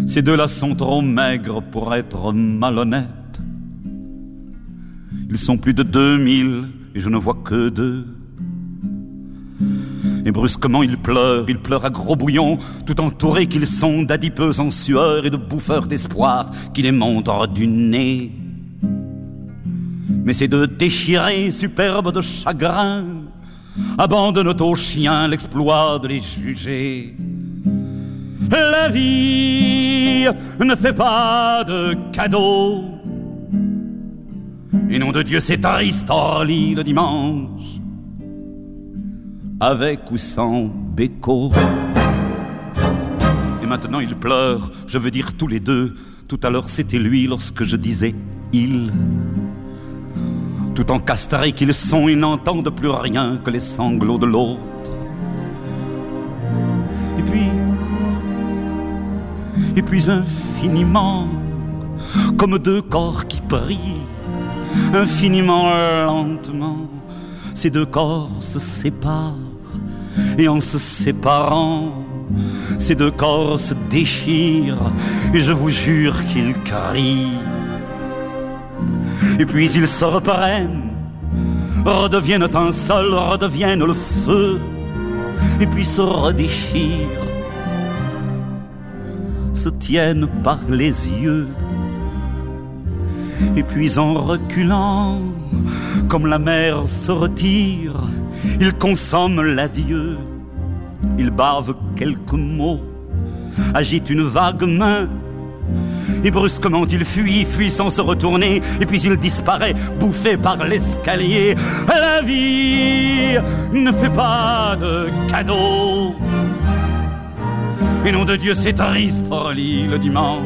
Ces deux-là sont trop maigres pour être malhonnêtes. Ils sont plus de 2000 et je ne vois que deux. Et brusquement ils pleurent, ils pleurent à gros bouillon, tout entourés qu'ils sont d'adipeux en sueur et de bouffeurs d'espoir qui les montrent du nez. Mais ces deux déchirés, superbes de chagrin, abandonnent aux chiens l'exploit de les juger. La vie ne fait pas de cadeaux. Et nom de Dieu, c'est triste, Orly, le dimanche, avec ou sans béco. Et maintenant ils pleurent, je veux dire tous les deux. Tout à l'heure c'était lui lorsque je disais il. Tout encastrés qu'ils sont, ils n'entendent plus rien que les sanglots de l'autre. Et puis, et puis infiniment, comme deux corps qui brillent, infiniment lentement, ces deux corps se séparent, et en se séparant, ces deux corps se déchirent, et je vous jure qu'ils crient. Et puis ils se reprennent, redeviennent un seul, redeviennent le feu, et puis se redéchirent, se tiennent par les yeux. Et puis en reculant, comme la mer se retire, ils consomment l'adieu, ils bavent quelques mots, agitent une vague main, et brusquement il fuit, fuit sans se retourner, et puis il disparaît, bouffé par l'escalier. La vie ne fait pas de cadeaux. Et nom de Dieu, c'est triste, le dimanche,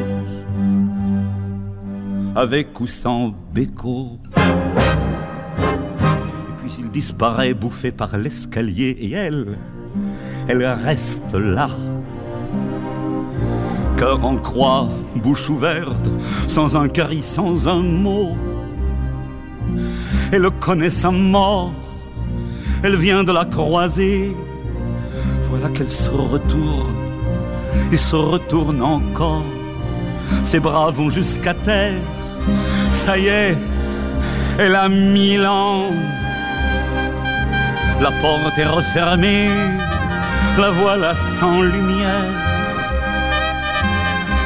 avec ou sans béco. Et puis il disparaît, bouffé par l'escalier, et elle, elle reste là cœur en croix, bouche ouverte, sans un cri, sans un mot. Elle connaît sa mort, elle vient de la croiser. Voilà qu'elle se retourne et se retourne encore. Ses bras vont jusqu'à terre. Ça y est, elle a mille ans. La porte est refermée, la voilà sans lumière.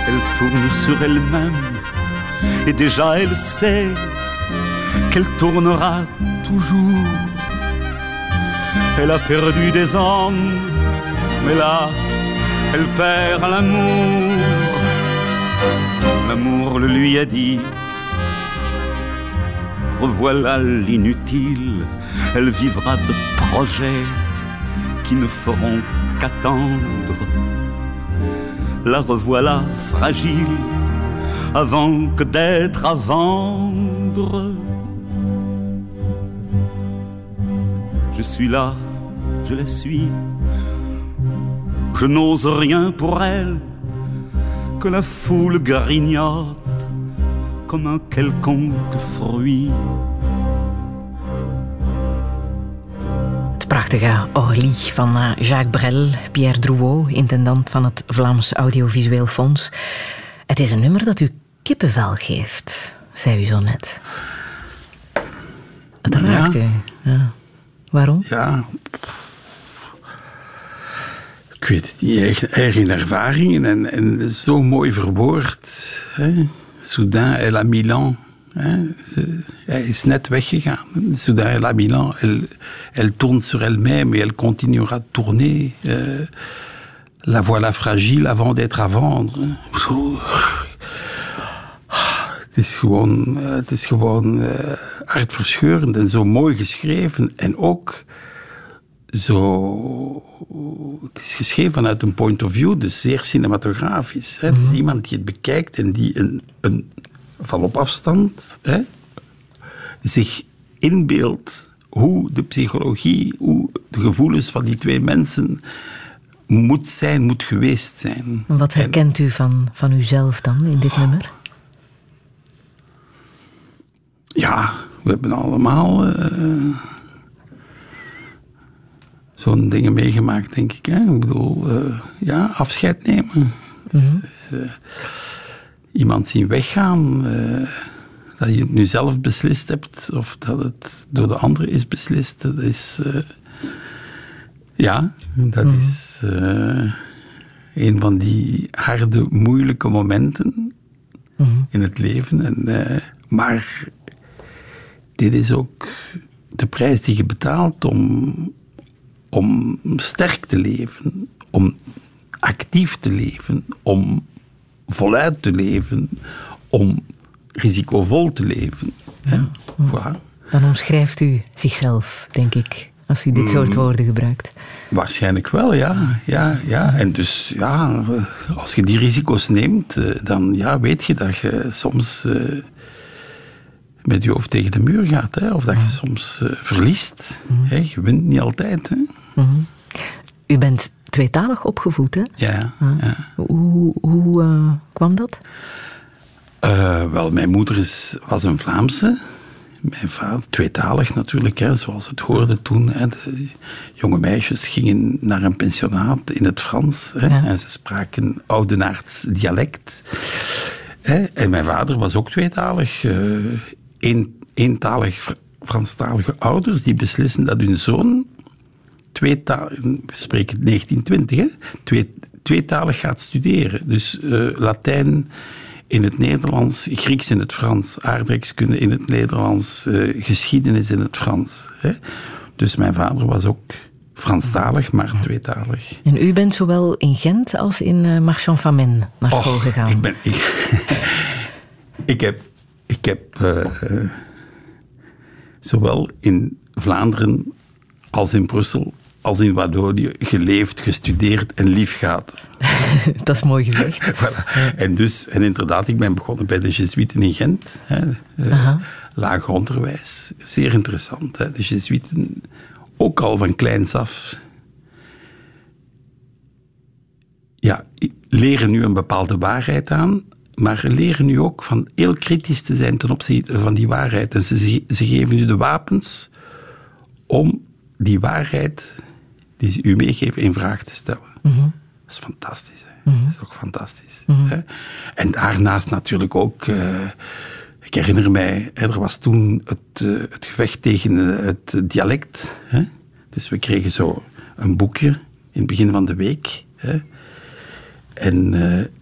Elle tourne sur elle-même et déjà elle sait qu'elle tournera toujours. Elle a perdu des hommes, mais là, elle perd l'amour. L'amour le lui a dit. Revoilà l'inutile, elle vivra de projets qui ne feront qu'attendre. La revoilà fragile avant que d'être à vendre. Je suis là, je la suis, je n'ose rien pour elle, que la foule grignote comme un quelconque fruit. Het prachtige Orly van eh, Jacques Brel, Pierre Drouot, intendant van het Vlaams Audiovisueel Fonds. Het is een nummer dat u kippenvel geeft, zei u zo net. Het Ja. raakt u. Ja. Waarom? Ja. Ik weet het niet, echt eigen ervaringen en, en zo mooi verwoord. Hè? Soudain, elle a Milan. Ze- Hij is net weggegaan. Soudain, elle a Milan. Elle, elle tourne sur elle-même et elle continuera de tourner. Euh, la voilà fragile avant d'être à vendre. Het is gewoon, het is gewoon hartverscheurend en zo mooi geschreven. En ook zo. Het is geschreven vanuit een point of view, dus zeer cinematografisch. Hè. Het is iemand die het bekijkt en die een, een, van op afstand hè, zich inbeeldt hoe de psychologie, hoe de gevoelens van die twee mensen moet zijn, moet geweest zijn. Wat herkent u van, van uzelf dan in dit nummer? ja, we hebben allemaal eh, zo'n dingen meegemaakt, denk ik. Hè? Ik bedoel, eh, ja, afscheid nemen. Dus, eh, iemand zien weggaan. eh, dat je het nu zelf beslist hebt, of dat het door de anderen is beslist. Dat is. ja, dat is eh, een van die harde, moeilijke momenten in het leven. En, maar dit is ook de prijs die je betaalt om, om sterk te leven, om actief te leven, om voluit te leven, om risicovol te leven. Voilà. Dan omschrijft u zichzelf, denk ik, als u dit soort Mm. woorden gebruikt. Waarschijnlijk wel, ja. ja, ja. En dus, ja, als je die risico's neemt, eh, dan ja, weet je dat je soms eh, met je hoofd tegen de muur gaat. Hè? Of dat je soms eh, verliest. Hè? Je wint niet altijd. Hè? Mhm. U bent tweetalig opgevoed, hè? Ja, ja. Hoe, hoe eh, kwam dat? Eh, wel, mijn moeder is, was een Vlaamse. Mijn vader, tweetalig natuurlijk, hè, zoals het hoorde toen. Hè. De jonge meisjes gingen naar een pensionaat in het Frans. Hè, En ze spraken Oudenaards dialect. Hè. En mijn vader was ook tweetalig. eh een, eentalig Fr- Franstalige ouders die beslissen dat hun zoon tweetalig, we spreken 1920, hè, twee, tweetalig gaat studeren. Dus eh, Latijn in het Nederlands, Grieks in het Frans, aardrijkskunde in het Nederlands, eh, geschiedenis in het Frans. Hè. Dus mijn vader was ook Franstalig, maar tweetalig. En u bent zowel in Gent als in eh Marchand van Men naar school Och, gegaan. Ik, ben, ik, <laughs> ik heb, ik heb zowel in Vlaanderen als in Brussel als in Wallonië geleefd, gestudeerd en lief gehad. <laughs> dat is mooi gezegd. <laughs> Voilà. En, dus, en inderdaad, ik ben begonnen bij de Jesuiten in Gent. Hè, eh, lager onderwijs. Zeer interessant. Hè. De Jesuiten, ook al van kleins af, ja, leren nu een bepaalde waarheid aan, maar leren nu ook van heel kritisch te zijn ten opzichte van die waarheid. En ze, ze geven u de wapens om die waarheid die ze u meegeven in vraag te stellen. Mhm. Dat is fantastisch. Hè? Dat is toch fantastisch. Hè? En daarnaast natuurlijk ook... eh, ik herinner mij, hè, er was toen het, eh, het gevecht tegen eh, het dialect. Hè? Dus we kregen zo een boekje in het begin van de week. Hè? En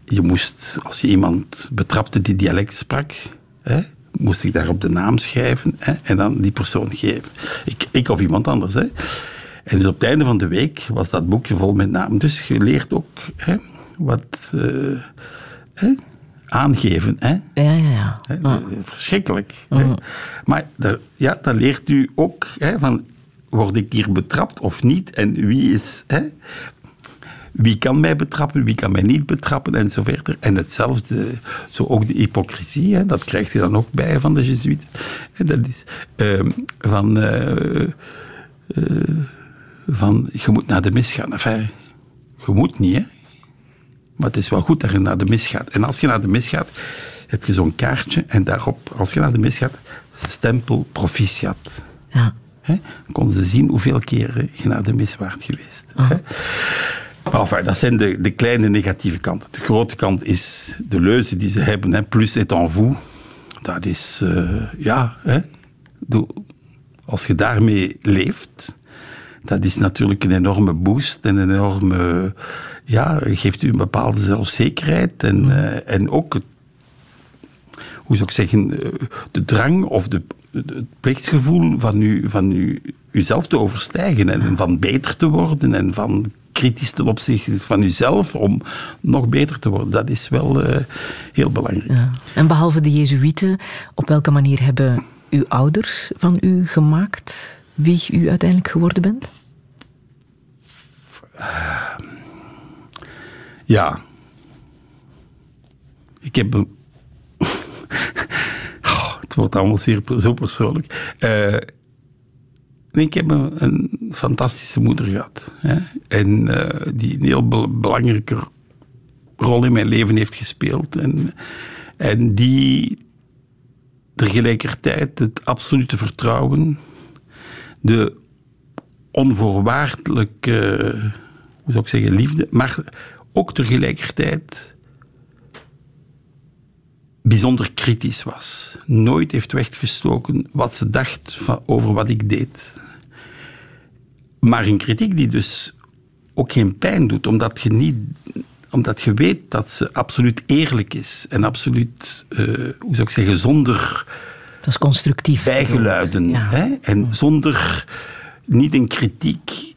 je moest, als je iemand betrapte die dialect sprak, hè, moest ik daar op de naam schrijven hè, en dan die persoon geven. Ik, ik of iemand anders. Hè. En dus op het einde van de week was dat boekje vol met namen. Dus je leert ook hè, wat eh, hè, aangeven. Hè. Ja, ja, ja. Hè, Verschrikkelijk. hè. Maar daar, ja, dat leert u ook hè, van, word ik hier betrapt of niet? En wie is... Hè, wie kan mij betrappen, wie kan mij niet betrappen en zo verder. En hetzelfde, zo ook de hypocrisie, hè, dat krijgt je dan ook bij van de Jezuïeten. En dat is ehm, van, eh, eh, van, je moet naar de mis gaan. Enfin, je moet niet, hè. Maar het is wel goed dat je naar de mis gaat. En als je naar de mis gaat, heb je zo'n kaartje en daarop, als je naar de mis gaat, stempel proficiat. Ja. Hè? Dan konden ze zien hoeveel keer je naar de mis waart geweest. Hè? Maar enfin, dat zijn de, de kleine negatieve kanten. De grote kant is de leuze die ze hebben. Hè. Plus est en vous. Dat is, eh, ja, hè. Als je daarmee leeft, dat is natuurlijk een enorme boost en een enorme, ja, geeft u een bepaalde zelfzekerheid en, eh, en ook hoe zou ik zeggen, eh, de drang of de, het plichtsgevoel van, u, van u, uzelf te overstijgen en van beter te worden en van kritisch ten opzichte van uzelf om nog beter te worden. Dat is wel eh, heel belangrijk. Ja. En behalve de Jezuïeten, op welke manier hebben uw ouders van u gemaakt wie u uiteindelijk geworden bent? Ja. Ik heb een... <laughs> Oh, het wordt allemaal zeer, zo persoonlijk. Eh, ik heb een, fantastische moeder gehad. Hè? En eh, die een heel be- belangrijke rol in mijn leven heeft gespeeld. En, en die tegelijkertijd het absolute vertrouwen, de onvoorwaardelijke, hoe zou ik zeggen, liefde, maar ook tegelijkertijd bijzonder kritisch was. Nooit heeft weggestoken wat ze dacht van, over wat ik deed. Maar een kritiek die dus ook geen pijn doet, omdat je niet omdat je weet dat ze absoluut eerlijk is en absoluut, uh, hoe zou ik zeggen, zonder. Dat is constructief. Bijgeluiden. Ja. Hè? En zonder niet een kritiek.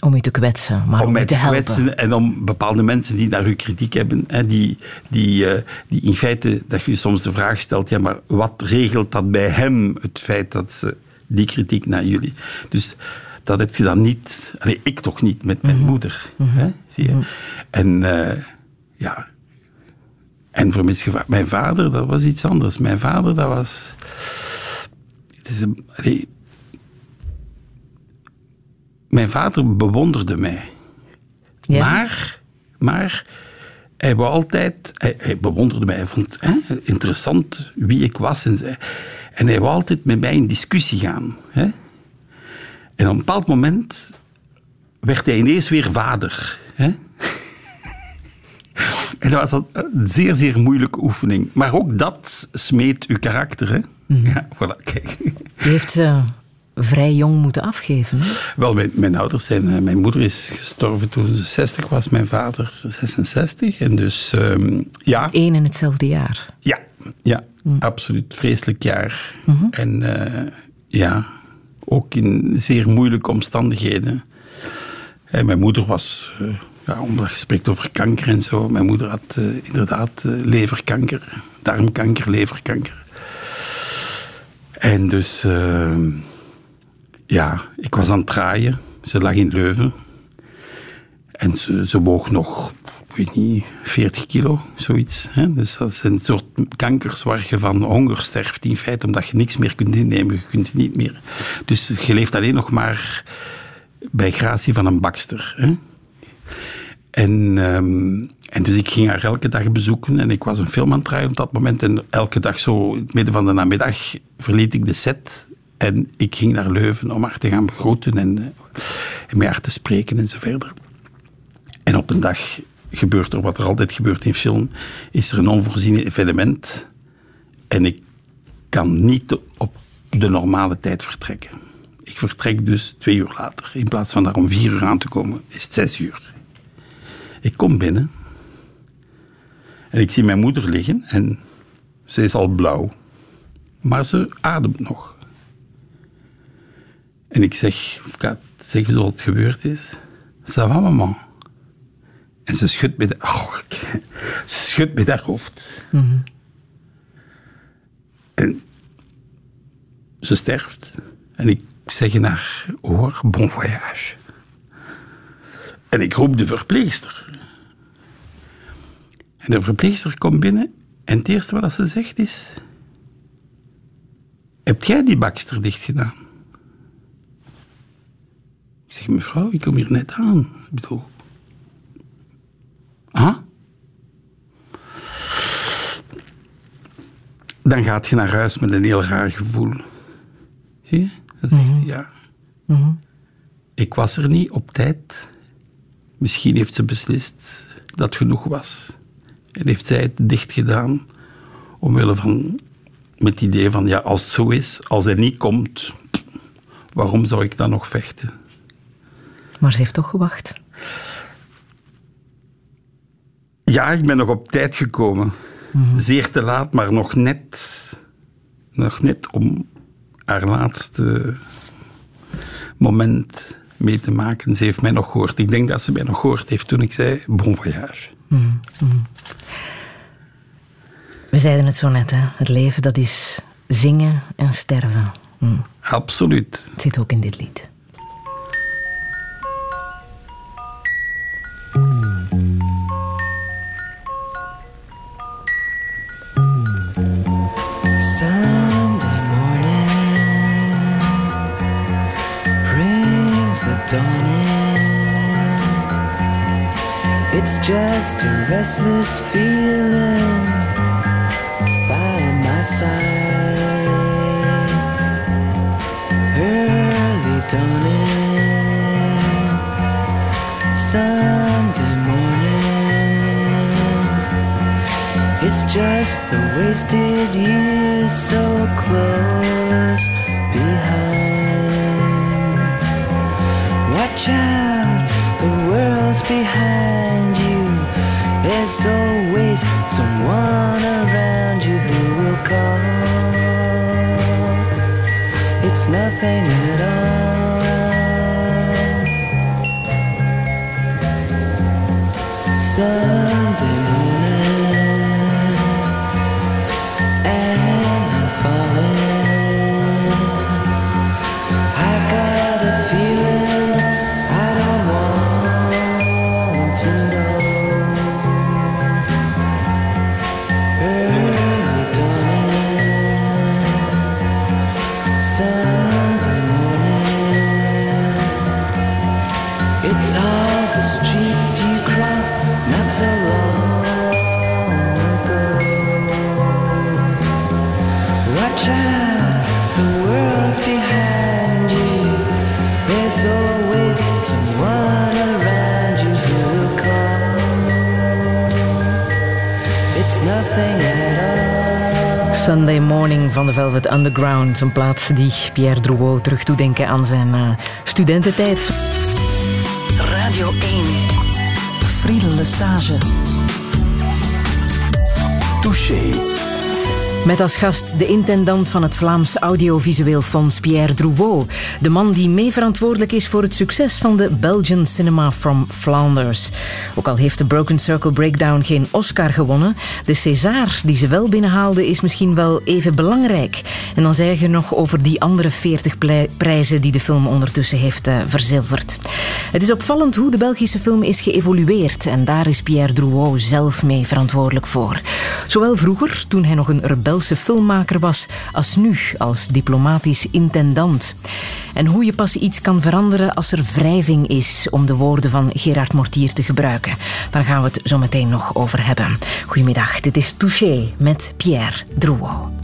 Om u te kwetsen, maar om, om u te helpen. kwetsen en om bepaalde mensen die naar u kritiek hebben, hè, die, die, uh, die in feite, dat je soms de vraag stelt, ja, maar wat regelt dat bij hem, het feit dat ze die kritiek naar jullie. Dus dat heb je dan niet, allee, ik toch niet met mijn Mhm. moeder. Hè, zie je? En uh, ja, en voor misgevaar. Mijn vader, dat was iets anders. Mijn vader, dat was. Het is een, allee, mijn vader bewonderde mij. Ja. Maar, maar hij wou altijd, hij, hij bewonderde mij, hij vond hè, interessant wie ik was. En, en hij wou altijd met mij in discussie gaan. Hè. En op een bepaald moment werd hij ineens weer vader. Hè? En dat was een zeer, zeer moeilijke oefening. Maar ook dat smeet uw karakter. Hè? Ja, voilà, kijk. U heeft ze vrij jong moeten afgeven. Hè? Wel, mijn, mijn ouders zijn... eh, Mijn moeder is gestorven toen ze 60 was, mijn vader 66. En dus, ehm, ja... Eén in hetzelfde jaar. Ja, ja absoluut. Vreselijk jaar. Mhm. En eh, ja, ook in zeer moeilijke omstandigheden. En mijn moeder was, ja, omdat je spreekt over kanker en zo, mijn moeder had eh, inderdaad eh, leverkanker, darmkanker, leverkanker. En dus, eh, ja, ik was aan het draaien. Ze lag in Leuven. En ze, ze woog nog, ik weet niet, 40 kilo, zoiets. Hè? Dus dat zijn een soort kankers waar je van honger sterft in feite, omdat je niks meer kunt innemen. Je kunt niet meer. Dus je leeft alleen nog maar bij gratie van een bakster. Hè? En, ehm, en dus ik ging haar elke dag bezoeken en ik was een film op dat moment. En elke dag zo in het midden van de namiddag verliet ik de set en ik ging naar Leuven om haar te gaan begroeten en, eh, en met haar te spreken en zo verder. En op een dag gebeurt er wat er altijd gebeurt in film, is er een onvoorzien evenement en ik kan niet op de normale tijd vertrekken. Ik vertrek dus twee uur later. In plaats van daar om vier uur aan te komen, is het zes uur. Ik kom binnen en ik zie mijn moeder liggen en ze is al blauw, maar ze ademt nog. En ik zeg, of ik ga zeggen zoals het gebeurd is, ça va maman? En ze schudt met, oh, ik- ze schudt met haar hoofd. En ze sterft. En ik zeg in haar oor, bon voyage. En ik roep de verpleegster. En de verpleegster komt binnen en het eerste wat ze zegt is... Heb jij die bakster dicht gedaan? Ik zeg, mevrouw, ik kom hier net aan. Ik bedoel... Ah? Dan gaat je naar huis met een heel raar gevoel. Zie je? Dan zegt hij, ja. Ik was er niet op tijd. Misschien heeft ze beslist dat genoeg was. En heeft zij het dicht gedaan omwille van met het idee van ja, als het zo is, als hij niet komt, waarom zou ik dan nog vechten? Maar ze heeft toch gewacht. Ja, ik ben nog op tijd gekomen. Zeer te laat, maar nog net, nog net om haar laatste moment mee te maken. Ze heeft mij nog gehoord. Ik denk dat ze mij nog gehoord heeft toen ik zei bon voyage. We zeiden het zo net, hè. het leven dat is zingen en sterven. Hm. Absoluut. Het zit ook in dit lied. Sunday morning brings the dawn in. It's just a restless feeling Sunday morning. It's just the wasted years so close behind. Watch out, the world's behind you. There's always someone around you who will call. It's nothing at all. Sunday Sunday Morning van de Velvet Underground. Een plaats die Pierre Drouot terug doet denken aan zijn eh, studententijd. Radio 1. Friedel Lesage. Touché. Met als gast de intendant van het Vlaams Audiovisueel Fonds, Pierre Drouot. De man die mee verantwoordelijk is voor het succes van de Belgian Cinema from Flanders. Ook al heeft de Broken Circle Breakdown geen Oscar gewonnen, de César die ze wel binnenhaalde is misschien wel even belangrijk. En dan zeg je nog over die andere 40 plei- prijzen die de film ondertussen heeft eh, verzilverd. Het is opvallend hoe de Belgische film is geëvolueerd en daar is Pierre Drouot zelf mee verantwoordelijk voor. Zowel vroeger, toen hij nog een rebelse filmmaker was, als nu als diplomatisch intendant. En hoe je pas iets kan veranderen als er wrijving is, om de woorden van Gerard Mortier te gebruiken. Daar gaan we het zo meteen nog over hebben. Goedemiddag, dit is Touché met Pierre Drouot.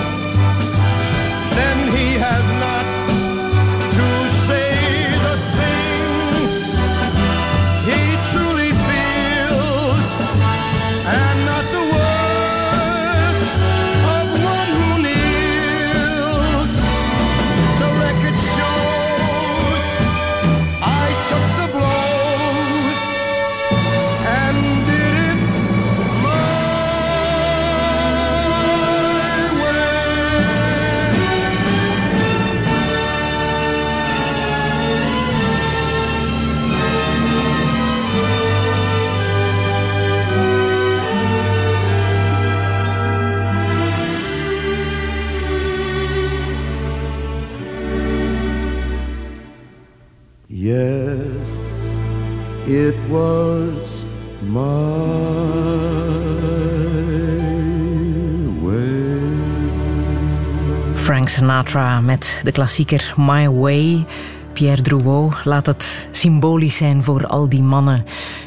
was my way. Frank Sinatra met de klassieker My Way. Pierre Drouot laat het symbolisch zijn voor al die mannen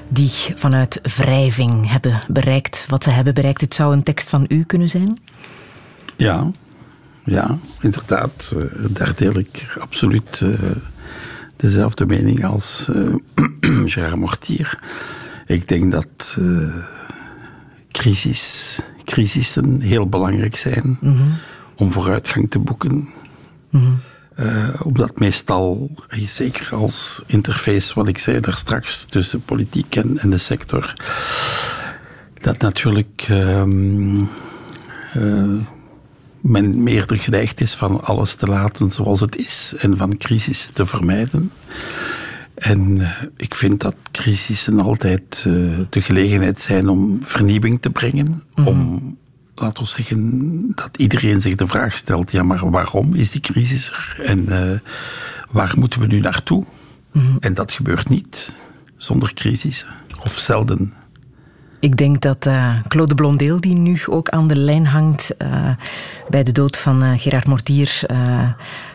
die vanuit wrijving hebben bereikt wat ze hebben bereikt. Het zou een tekst van u kunnen zijn? Ja, ja inderdaad. eh, Daar deel ik absoluut eh, dezelfde mening als <clears throat> Gérard Mortier. Ik denk dat eh, crisis, crisissen heel belangrijk zijn om vooruitgang te boeken. Eh, omdat meestal, zeker als interface, wat ik zei daar straks, tussen politiek en, en de sector, dat natuurlijk ehm, eh, men meerder geneigd is van alles te laten zoals het is en van crisis te vermijden. En eh, ik vind dat crisissen altijd eh, de gelegenheid zijn om vernieuwing te brengen. Om, laten we zeggen, dat iedereen zich de vraag stelt: ja, maar waarom is die crisis er? En eh, waar moeten we nu naartoe? En dat gebeurt niet zonder crisis, of zelden. Ik denk dat eh, Claude Blondeel, die nu ook aan de lijn hangt eh, bij de dood van eh, Gerard Mortier,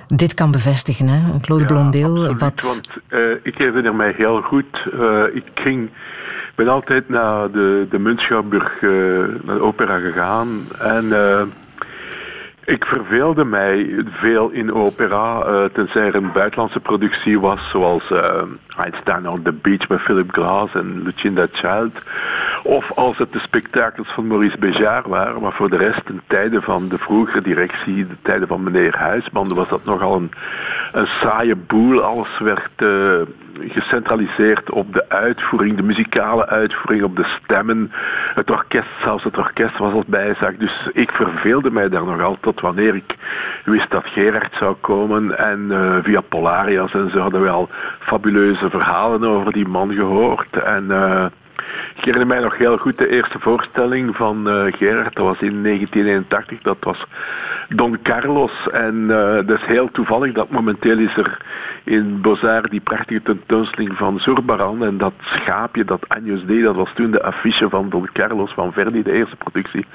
dit kan bevestigen. Hè? Claude Blondeel, Absoluut, wat... want ik herinner mij heel goed. ik ging, ben altijd naar de, de naar de opera gegaan. En ik verveelde mij veel in opera, eh, tenzij er een buitenlandse productie was, zoals eh Einstein on the Beach bij Philip Glass en Lucinda Child. Of als het de spektakels van Maurice Béjart waren, maar voor de rest, in tijden van de vroegere directie, de tijden van meneer Huisman, was dat nogal een, een saaie boel. Alles werd eh, gecentraliseerd op de uitvoering, de muzikale uitvoering, op de stemmen. Het orkest, zelfs het orkest was als bijzaak. Dus ik verveelde mij daar nogal tot wanneer ik wist dat Gerard zou komen. En eh, via Polarias en zo hadden we al fabuleuze verhalen over die man gehoord. En eh, ik herinner mij nog heel goed de eerste voorstelling van eh, Gerard. Dat was in 1981. Dat was Don Carlos. En eh, dat is heel toevallig dat momenteel is er in Bozar die prachtige tentoonstelling van Zurbaran. En dat schaapje, dat Agnus D, dat was toen de affiche van Don Carlos van Verdi, de eerste productie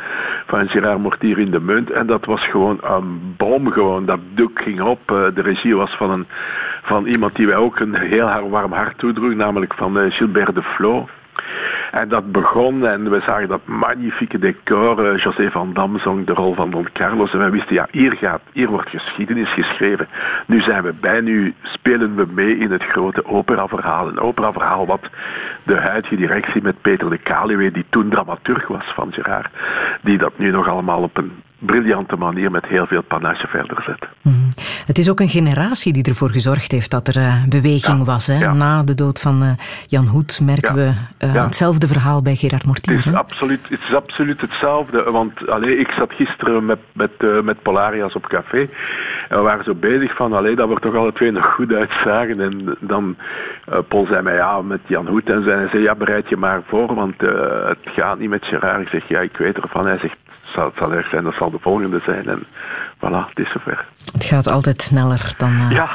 van Gerard Mortier in de Munt. En dat was gewoon een bom gewoon. Dat doek ging op. Eh, de regie was van, een, van iemand die wij ook een heel warm hart toedroeg, namelijk van Gilbert de Flo. En dat begon en we zagen dat magnifieke decor. Eh, José van Dam zong de rol van Don Carlos. En wij wisten, ja, hier, gaat, hier wordt geschiedenis geschreven. Nu zijn we bij, nu spelen we mee in het grote operaverhaal. Een operaverhaal wat de huidige directie met Peter de Kaluwe, die toen dramaturg was van Gerard, die dat nu nog allemaal op een briljante manier met heel veel panache verder zet. Het is ook een generatie die ervoor gezorgd heeft dat er eh, beweging was. Hè? Na de dood van eh, Jan Hoed merken we eh, hetzelfde verhaal bij Gerard Mortier. Het is, hè? absoluut, het is absoluut hetzelfde. Want allee, ik zat gisteren met, met, met Polarias op café. En we waren zo bezig van allee, dat we er toch alle twee nog goed uitzagen. En dan, Paul zei mij ja, met Jan Hoed. En zei, hij zei ja, bereid je maar voor, want het gaat niet met Gerard. Ik zeg ja, ik weet ervan. Hij zegt zal, het zal erg zijn, dat zal de volgende zijn. En voilà, het is zover. Het gaat altijd sneller dan eh, Ja.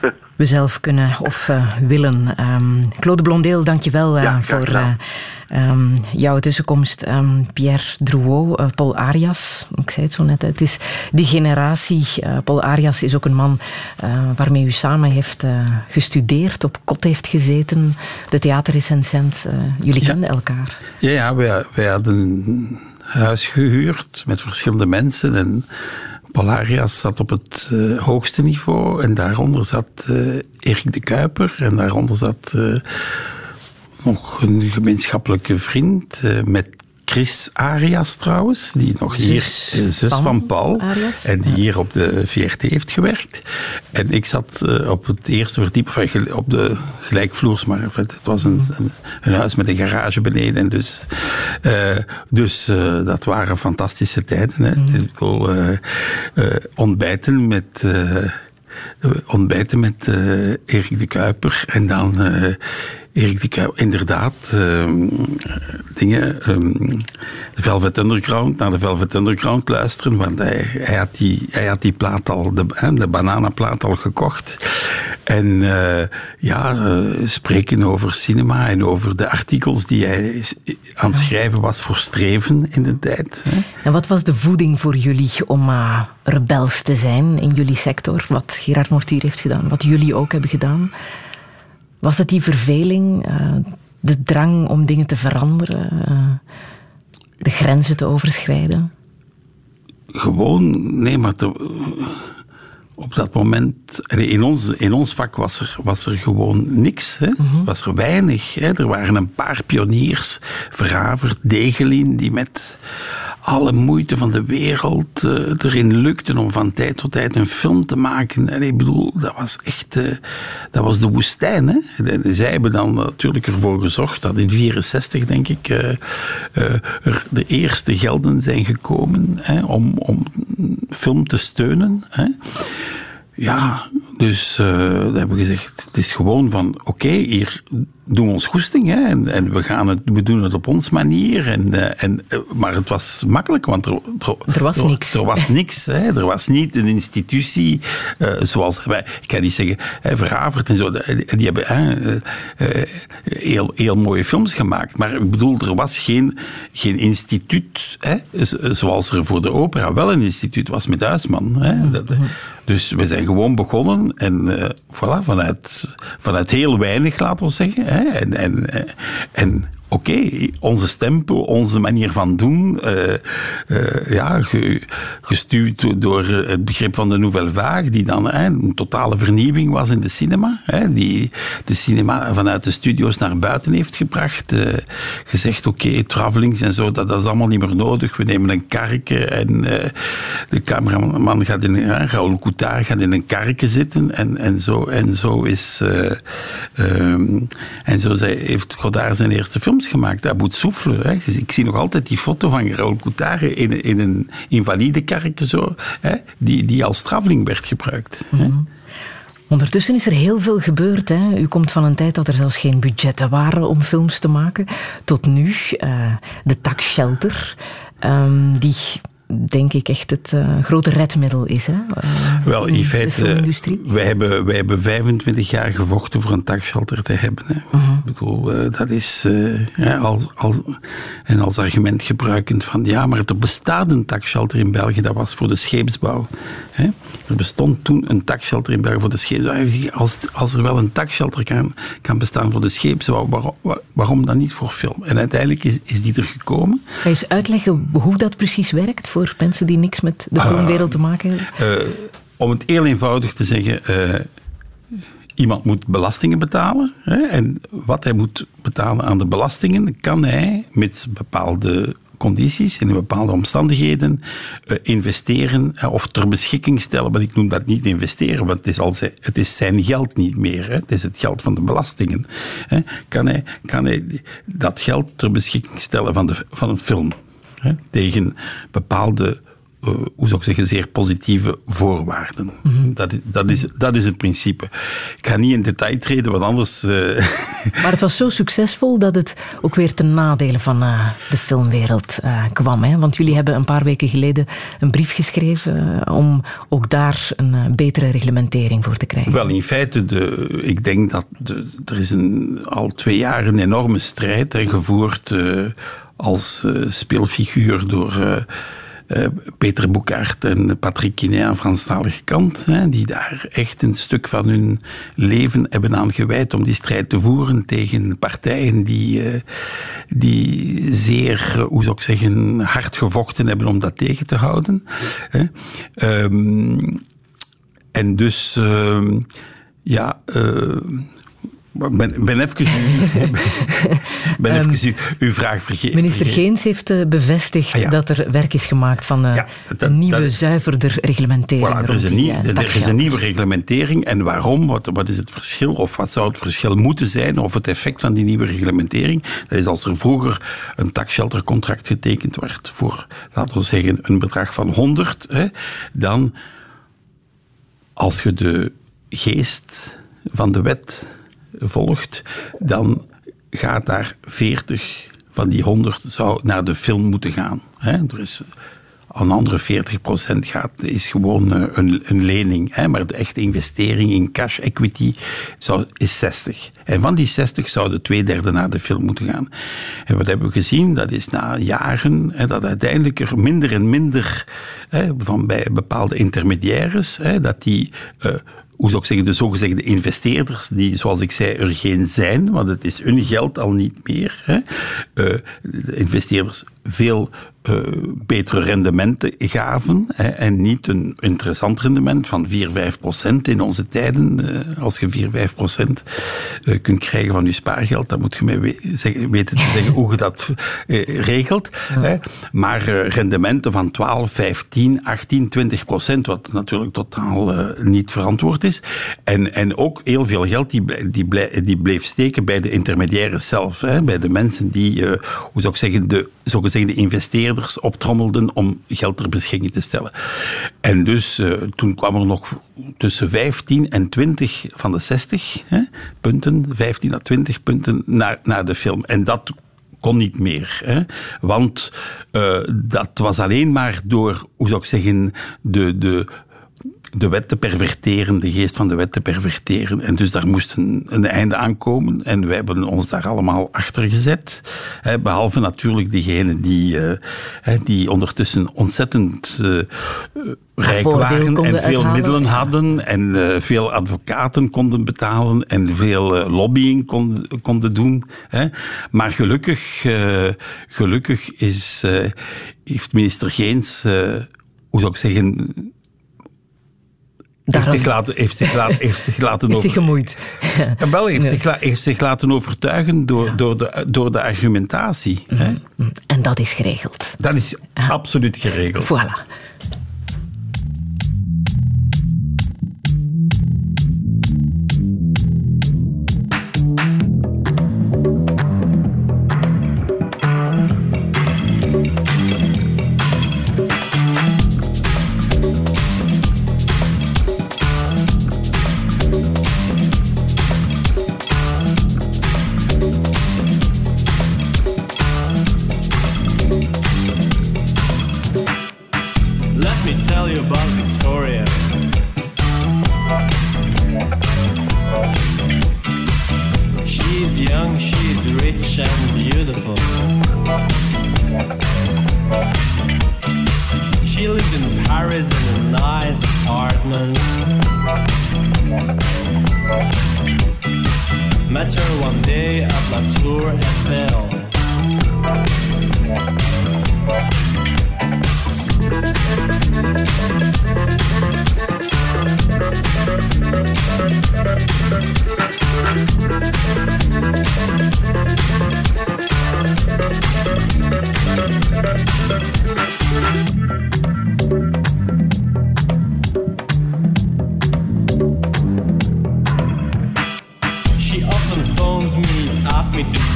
<laughs> we zelf kunnen of eh, willen. Ehm, Claude Blondeel, dank je wel eh, graag voor eh, ehm, jouw tussenkomst. Ehm, Pierre Drouot, Paul Arias, ik zei het zo net, het is die generatie. Eh, Paul Arias is ook een man waarmee u samen heeft eh, gestudeerd, op kot heeft gezeten, de theaterrecensent. Jullie kenden elkaar. Ja, ja wij, wij hadden huis gehuurd met verschillende mensen. En Polarias zat op het eh, hoogste niveau. En daaronder zat eh, Erik de Kuiper. En daaronder zat eh, nog een gemeenschappelijke vriend met Chris Arias trouwens, die nog hier, Zus eh, zus van van, Paul, Arias? en die hier op de VRT heeft gewerkt. En ik zat eh, op het eerste verdiep, gel- op de gelijkvloers, maar het was een, een, huis met een garage beneden. En dus eh, dus dat waren fantastische tijden. Hè. Bedoel, eh, ontbijten met... ontbijten met Erik de Kuiper en dan Erik de inderdaad, ehm, dingen, ehm, de Velvet Underground, naar de Velvet Underground luisteren, want hij, hij, had, die, hij had die plaat al, de, de bananenplaat al gekocht. En eh, ja, eh, spreken over cinema en over de artikels die hij aan het schrijven was voor Streven in de tijd. Hè. En wat was de voeding voor jullie om eh, rebels te zijn in jullie sector? Wat Gerard Mortier heeft gedaan, wat jullie ook hebben gedaan. Was het die verveling, eh, de drang om dingen te veranderen, eh, de grenzen te overschrijden? gewoon, nee, maar te- op dat moment, in ons, in ons vak was er, was er gewoon niks. Hè? Was er weinig. Hè? Er waren een paar pioniers, Verhavert, Degelin, die met alle moeite van de wereld eh, erin lukten om van tijd tot tijd een film te maken. En ik bedoel, dat was echt, eh, dat was de woestijn. Hè? Zij hebben dan natuurlijk ervoor gezorgd dat in 64, denk ik, eh, er de eerste gelden zijn gekomen hè, om, om film te steunen. Hè? Ja, dus dan hebben we gezegd, het is gewoon van, oké, hier doen we ons goesting, hè, en, en we, gaan het, we doen het op ons manier. En, eh, en, eh, maar het was makkelijk, want er, Er was niks. Er was niks, hè. er was niet een institutie zoals wij, ik kan niet zeggen, hè, Verhavert en zo, die hebben hè, heel, heel mooie films gemaakt. Maar ik bedoel, er was geen, geen instituut, hè, zoals er voor de opera wel een instituut was met Huisman. Hè. Dat- dus we zijn gewoon begonnen en eh, voilà, vanuit, vanuit heel weinig, laten we zeggen. Hè, en en, eh, en oké, onze stempel, onze manier van doen, eh, eh, ja, ge- gestuurd do- door het begrip van de Nouvelle Vague, die dan een totale vernieuwing was in de cinema. Die de cinema vanuit de studio's naar buiten heeft gebracht. eh, gezegd, oké, travelings en zo, dat, dat is allemaal niet meer nodig. We nemen een karretje en de cameraman gaat in, ja, Raoul Coutard gaat in een karretje zitten en, en, zo, en zo is... eh, ehm, en zo heeft Godard zijn eerste gemaakt, Abu Souffle. Hè. Ik zie nog altijd die foto van Raoul Coutard in, in een invalide karretje zo, hè, die, die als traveling werd gebruikt. hè. Ondertussen is er heel veel gebeurd. Hè. U komt van een tijd dat er zelfs geen budgetten waren om films te maken. Tot nu, eh, de taxshelter, ehm, die denk ik echt het eh, grote redmiddel is. Hè, eh, Wel, in feite, wij hebben, wij hebben 25 jaar gevochten voor een taxshelter te hebben. Hè. Mhm. Ik bedoel, eh, dat is ja, als, als, en als argument gebruikend van ja, maar er bestaat een taxshelter in België, dat was voor de scheepsbouw. Hè. Er bestond toen een taxshelter in België voor de scheepsbouw. Als, als er wel een taxshelter kan, kan bestaan voor de scheepsbouw, waarom, waarom dan niet voor film? En uiteindelijk is, is die er gekomen. Ga je eens uitleggen hoe dat precies werkt voor mensen die niks met de Ah. filmwereld te maken hebben? Eh, om het heel eenvoudig te zeggen, eh, iemand moet belastingen betalen. Hè, en wat hij moet betalen aan de belastingen, kan hij, mits bepaalde condities en in bepaalde omstandigheden eh, investeren of ter beschikking stellen. Maar ik noem dat niet investeren, want het is, al zijn, het is zijn geld niet meer. Hè. Het is het geld van de belastingen. Hè. Kan, hij, kan hij dat geld ter beschikking stellen van, de, van een film? Hè, tegen bepaalde eh, hoe zou ik zeggen, zeer positieve voorwaarden. dat, is, dat, is, dat is het principe. Ik ga niet in detail treden, want anders... eh, <laughs> Maar het was zo succesvol dat het ook weer ten nadele van eh, de filmwereld kwam. Hè? Want jullie hebben een paar weken geleden een brief geschreven om ook daar een betere reglementering voor te krijgen. Wel, in feite, de, ik denk dat de, er is een, al twee jaar een enorme strijd hè, gevoerd als eh, speelfiguur door eh, eh, Peter Boekaert en Patrick Kiné aan Franstalige kant, hè, die daar echt een stuk van hun leven hebben aan gewijd om die strijd te voeren tegen partijen die, die zeer, hoe zou ik zeggen, hard gevochten hebben om dat tegen te houden. Hè. Ehm, en dus, ehm, ja, eh, ik ben, ben even, <laughs> ben Ehm, even uw, uw vraag vergeten. Minister Geens heeft eh, bevestigd Ah, ja. dat er werk is gemaakt van eh, een nieuwe, zuiverder reglementering. Voilà, er, rond is een die, nieuw- eh, er is een nieuwe reglementering. En waarom? Wat, wat is het verschil? Of wat zou het verschil moeten zijn? Of het effect van die nieuwe reglementering? Dat is als er vroeger een taxsheltercontract getekend werd voor, laten we zeggen, een bedrag van 100, hè, dan als je de geest van de wet volgt, dan gaat daar 40 van die 100 zou naar de film moeten gaan. Hè. Er is een andere 40% gaat, is gewoon eh, een, een lening. Hè. Maar de echte investering in cash equity zou, is 60. En van die 60 zouden twee derde naar de film moeten gaan. En wat hebben we gezien? Dat is na jaren hè, dat uiteindelijk er minder en minder hè, van bij bepaalde intermediaires, dat die. eh, hoe zou ik zeggen, de zogezegde investeerders, die, zoals ik zei, er geen zijn, want het is hun geld al niet meer. Hè. Eh, de investeerders veel eh, betere rendementen gaven hè, en niet een interessant rendement van 4, 5 procent in onze tijden. Eh, als je 4, 5 procent eh, kunt krijgen van je spaargeld, dan moet je mij we- zeggen- weten te zeggen hoe je dat regelt. Hè. Maar rendementen van 12, 15, 18, 20 procent, wat natuurlijk totaal niet verantwoord is. En, en ook heel veel geld die, die, ble- die bleef steken bij de intermediairen zelf. Hè, bij de mensen die, hoe zou ik zeggen, de zogezegde investeerders optrommelden om geld ter beschikking te stellen. En dus eh, toen kwam er nog tussen 15 en 20 van de 60 hè, punten, 15 à 20 punten naar, naar de film. En dat kon niet meer. Hè? Want eh, dat was alleen maar door, hoe zou ik zeggen, de, de, de wet te perverteren, de geest van de wet te perverteren. En dus daar moest een, een einde aankomen. En wij hebben ons daar allemaal achter gezet. Hè, behalve natuurlijk diegenen die, eh, die ondertussen ontzettend eh, rijk waren en veel uithalen, middelen hadden en eh, veel advocaten konden betalen en veel lobbying konden, konden doen. Hè. Maar gelukkig, gelukkig is, heeft minister Geens, hoe zou ik zeggen, heeft Daarom- zich laten, heeft zich laten, heeft zich <laughs> laten Heeft zich gemoeid. Ja, wel, heeft, Ja. zich, heeft zich laten overtuigen door, door, de, door de argumentatie. Hè. En dat is geregeld. Dat is absoluut geregeld. Voilà.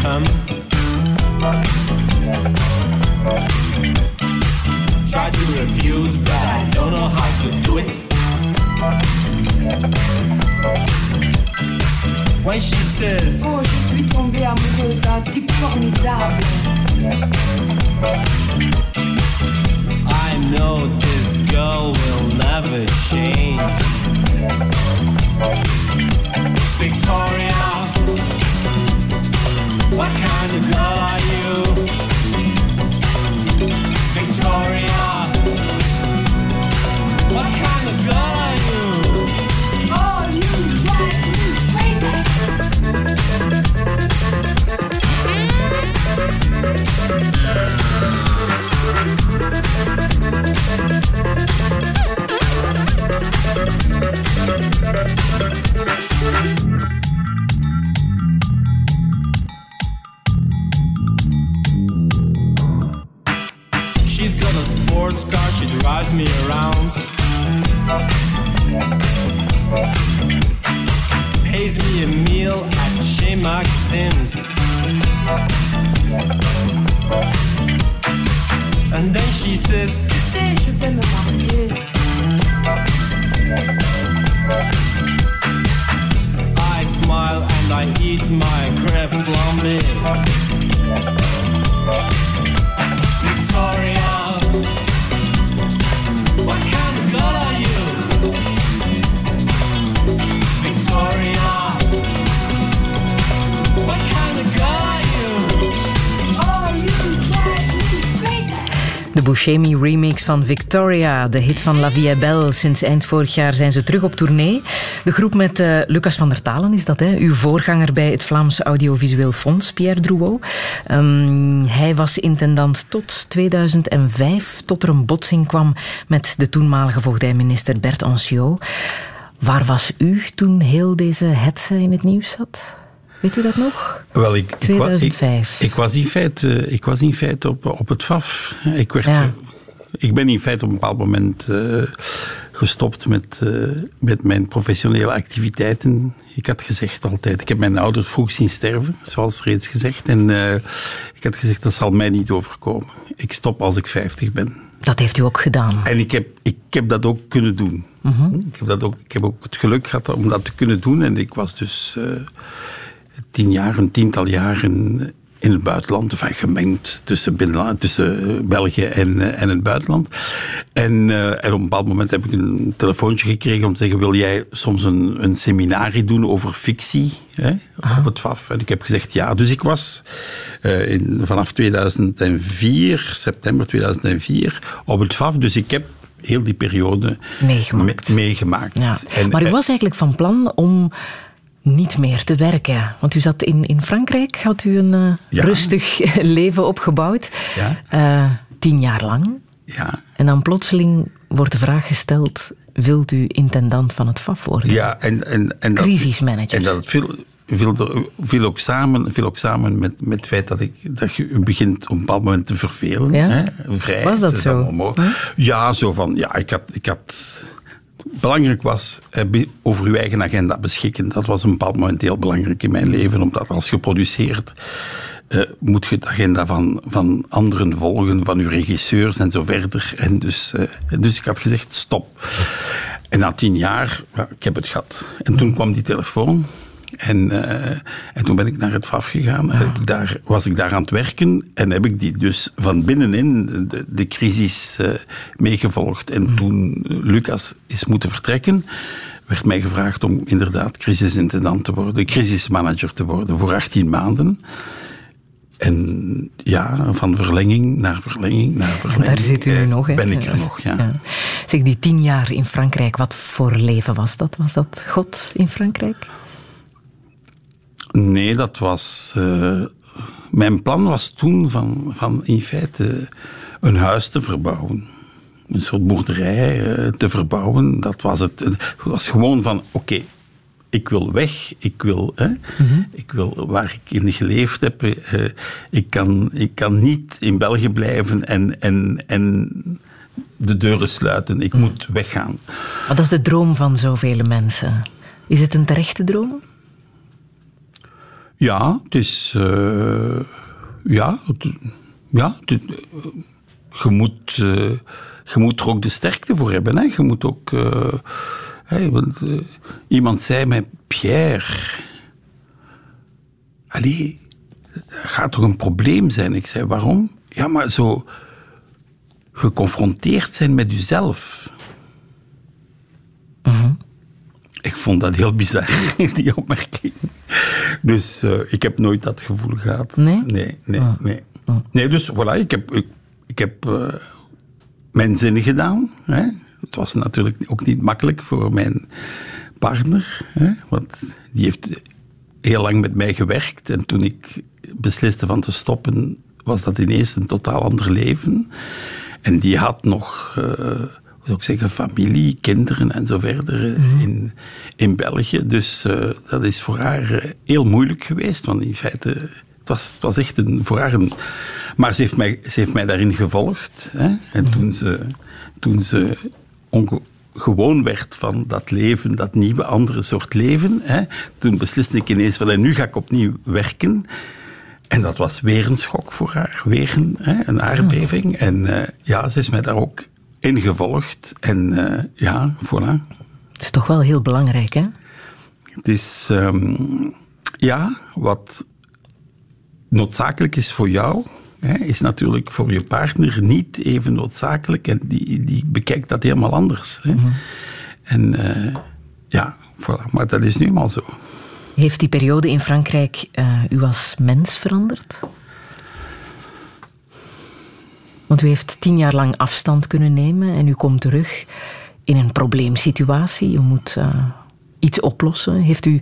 Come. Try to refuse, but I don't know how to do it. When she says, Oh, je suis tombée amoureuse d'un type formidable. I know this girl will never change. Victoria, what kind of girl are you? Victoria, van Victoria, de hit van La Vie est Belle. Sinds eind vorig jaar zijn ze terug op tournee. De groep met eh, Lucas van der Talen is dat, hè? uw voorganger bij het Vlaams Audiovisueel Fonds, Pierre Drouot. Ehm, hij was intendant tot 2005, tot er een botsing kwam met de toenmalige voogdijminister Bert Anciot. Waar was u toen heel deze hetze in het nieuws zat? Weet u dat nog? Wel, ik, ik wa- 2005. Ik, ik was in feite, ik was in feite op, op het FAF. Ik, werd, ik ben in feite op een bepaald moment eh, gestopt met, eh, met mijn professionele activiteiten. Ik had gezegd altijd, ik heb mijn ouders vroeg zien sterven, zoals reeds gezegd. En eh, ik had gezegd, dat zal mij niet overkomen. Ik stop als ik 50 ben. Dat heeft u ook gedaan. En ik heb, ik heb dat ook kunnen doen. Mhm. Ik, heb dat ook, ik heb ook het geluk gehad om dat te kunnen doen. En ik was dus tien jaar, een tiental jaren in het buitenland. Enfin, gemengd tussen, binnenland, tussen eh, België en, eh, en het buitenland. En, eh, en op een bepaald moment heb ik een telefoontje gekregen om te zeggen... wil jij soms een, een seminarie doen over fictie hè, op het FAF? En ik heb gezegd ja. Dus ik was in, vanaf 2004, september 2004, op het FAF. Dus ik heb heel die periode Meegemaakt. me- meegemaakt. Ja. En, maar u was eigenlijk van plan om niet meer te werken. Want u zat in, in Frankrijk, had u een eh, Ja. rustig <laughs> leven opgebouwd. Ja. Eh, tien jaar lang. Ja. En dan plotseling wordt de vraag gesteld, wilt u intendant van het FAF worden? Ja, en, en, en dat, Crisismanager. En dat viel, viel, er- viel, ook samen, viel ook samen met, met het feit dat, ik, dat je begint op een bepaald moment te vervelen. Ja? Hè? Vrij. Was dat zo? mooi. Ja, zo van, ja, ik had... Ik had Belangrijk was eh, over uw eigen agenda beschikken. Dat was een bepaald moment heel belangrijk in mijn leven, omdat als je produceert, eh, moet je de agenda van, van anderen volgen, van uw regisseurs en zo verder. En dus, eh, dus ik had gezegd, stop. En na tien jaar, ja, ik heb het gehad. En toen kwam die telefoon. En, eh, en toen ben ik naar het FAF gegaan. En ik daar, was ik daar aan het werken. En heb ik die dus van binnenin de, de crisis eh, meegevolgd. En toen eh, Lucas is moeten vertrekken, werd mij gevraagd om inderdaad crisisintendant te worden, crisismanager te worden voor 18 maanden. En ja, van verlenging naar verlenging naar verlenging. Daar zit u nu nog, hè? Ben ik er nog, ja. Zeg, die tien jaar in Frankrijk, wat voor leven was dat? Was dat God in Frankrijk? Nee, dat was. eh, mijn plan was toen van, van in feite een huis te verbouwen. Een soort boerderij eh, te verbouwen. Dat was het. Het was gewoon van: oké, ik wil weg. Ik wil, hè, ik wil waar ik in geleefd heb. eh, ik, kan, ik kan niet in België blijven en, en, en de deuren sluiten. Ik moet weggaan. Maar dat is de droom van zoveel mensen. Is het een terechte droom? Ja, het is. eh, ja, ja eh, je, moet, eh, je moet er ook de sterkte voor hebben. Hè? Je moet ook. want, iemand zei mij: Pierre. Allee, gaat toch een probleem zijn? Ik zei: waarom? Ja, maar zo. geconfronteerd zijn met jezelf. Ik vond dat heel bizar, <laughs> die opmerking. Dus eh, ik heb nooit dat gevoel gehad. Nee? Nee, nee, nee. Nee, dus voilà, ik heb, ik, ik heb eh, mijn zin gedaan. Hè. Het was natuurlijk ook niet makkelijk voor mijn partner. Hè, want die heeft heel lang met mij gewerkt. En toen ik besliste van te stoppen, was dat ineens een totaal ander leven. En die had nog, eh, zou ik zeggen, familie, kinderen en zo verder eh, in, in België. Dus eh, dat is voor haar eh, heel moeilijk geweest. Want in feite, het was, het was echt een, voor haar een... Maar ze heeft mij, ze heeft mij daarin gevolgd. Hè? En toen ze, toen ze onge- gewoon werd van dat leven, dat nieuwe, andere soort leven, hè? toen besliste ik ineens van, en nu ga ik opnieuw werken. En dat was weer een schok voor haar, weer een, hè, een aardbeving. En ja, ze is mij daar ook in gevolgd. En eh, ja, voilà. Dat is toch wel heel belangrijk, hè? Het is, ehm, ja, wat noodzakelijk is voor jou, hè, is natuurlijk voor je partner niet even noodzakelijk. En die, die bekijkt dat helemaal anders. Hè. En eh, ja, voilà. Maar dat is nu eenmaal zo. Heeft die periode in Frankrijk eh, u als mens veranderd? Want u heeft tien jaar lang afstand kunnen nemen en u komt terug in een probleemsituatie. U moet eh, iets oplossen. Heeft u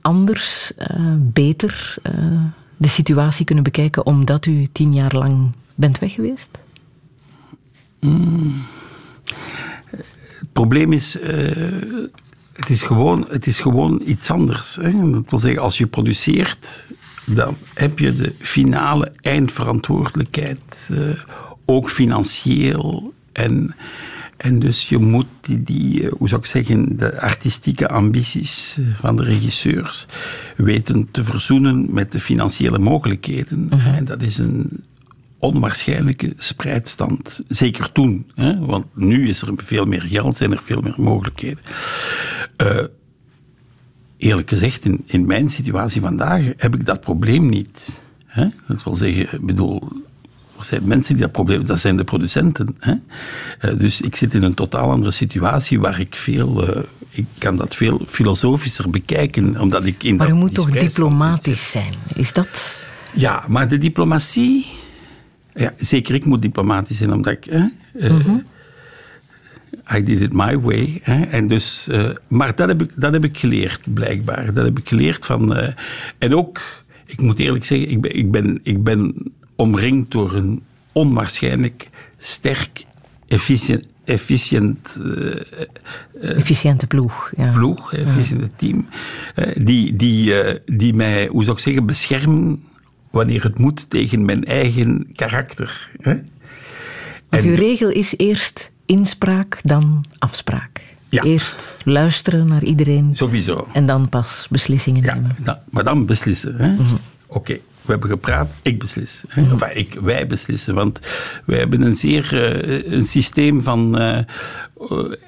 anders, eh, beter eh, de situatie kunnen bekijken omdat u tien jaar lang bent weg geweest? Mm. Het probleem is, het is, gewoon, het is gewoon iets anders. Hè. Dat wil zeggen, als je produceert, dan heb je de finale eindverantwoordelijkheid, ook financieel. En, en dus je moet die, die, eh, hoe zou ik zeggen, de artistieke ambities eh, van de regisseurs weten te verzoenen met de financiële mogelijkheden. En dat is een onwaarschijnlijke spreidstand. Zeker toen, hè? want nu is er veel meer geld, zijn er veel meer mogelijkheden. Eh, eerlijk gezegd, in, in mijn situatie vandaag heb ik dat probleem niet. Hè? Dat wil zeggen, ik bedoel, zijn mensen die dat probleem dat zijn de producenten. Hè? Eh, dus ik zit in een totaal andere situatie waar ik veel, eh, ik kan dat veel filosofischer bekijken, omdat ik in Maar dat, u moet toch diplomatisch zijn? Is dat... ja, maar de diplomatie. Ja, zeker, ik moet diplomatisch zijn, omdat ik. Hè, Mhm. I did it my way. Hè, en dus, maar dat heb, ik, dat heb ik geleerd, blijkbaar. Dat heb ik geleerd van. en ook, ik moet eerlijk zeggen, ik ben, ik, ben, ik ben omringd door een onwaarschijnlijk sterk, efficiënt. efficiënt eh, Efficiënte ploeg. Ja. ploeg, efficiënte team, eh, die, die, eh, die mij, hoe zou ik zeggen, beschermen wanneer het moet tegen mijn eigen karakter. Hè? Want En- uw regel is eerst inspraak, dan afspraak. Eerst luisteren naar iedereen. Sowieso. En dan pas beslissingen nemen. Maar dan beslissen. hè. Oké, we hebben gepraat, ik beslis. Hè. Ik, wij beslissen, want wij hebben een zeer eh, een systeem van eh,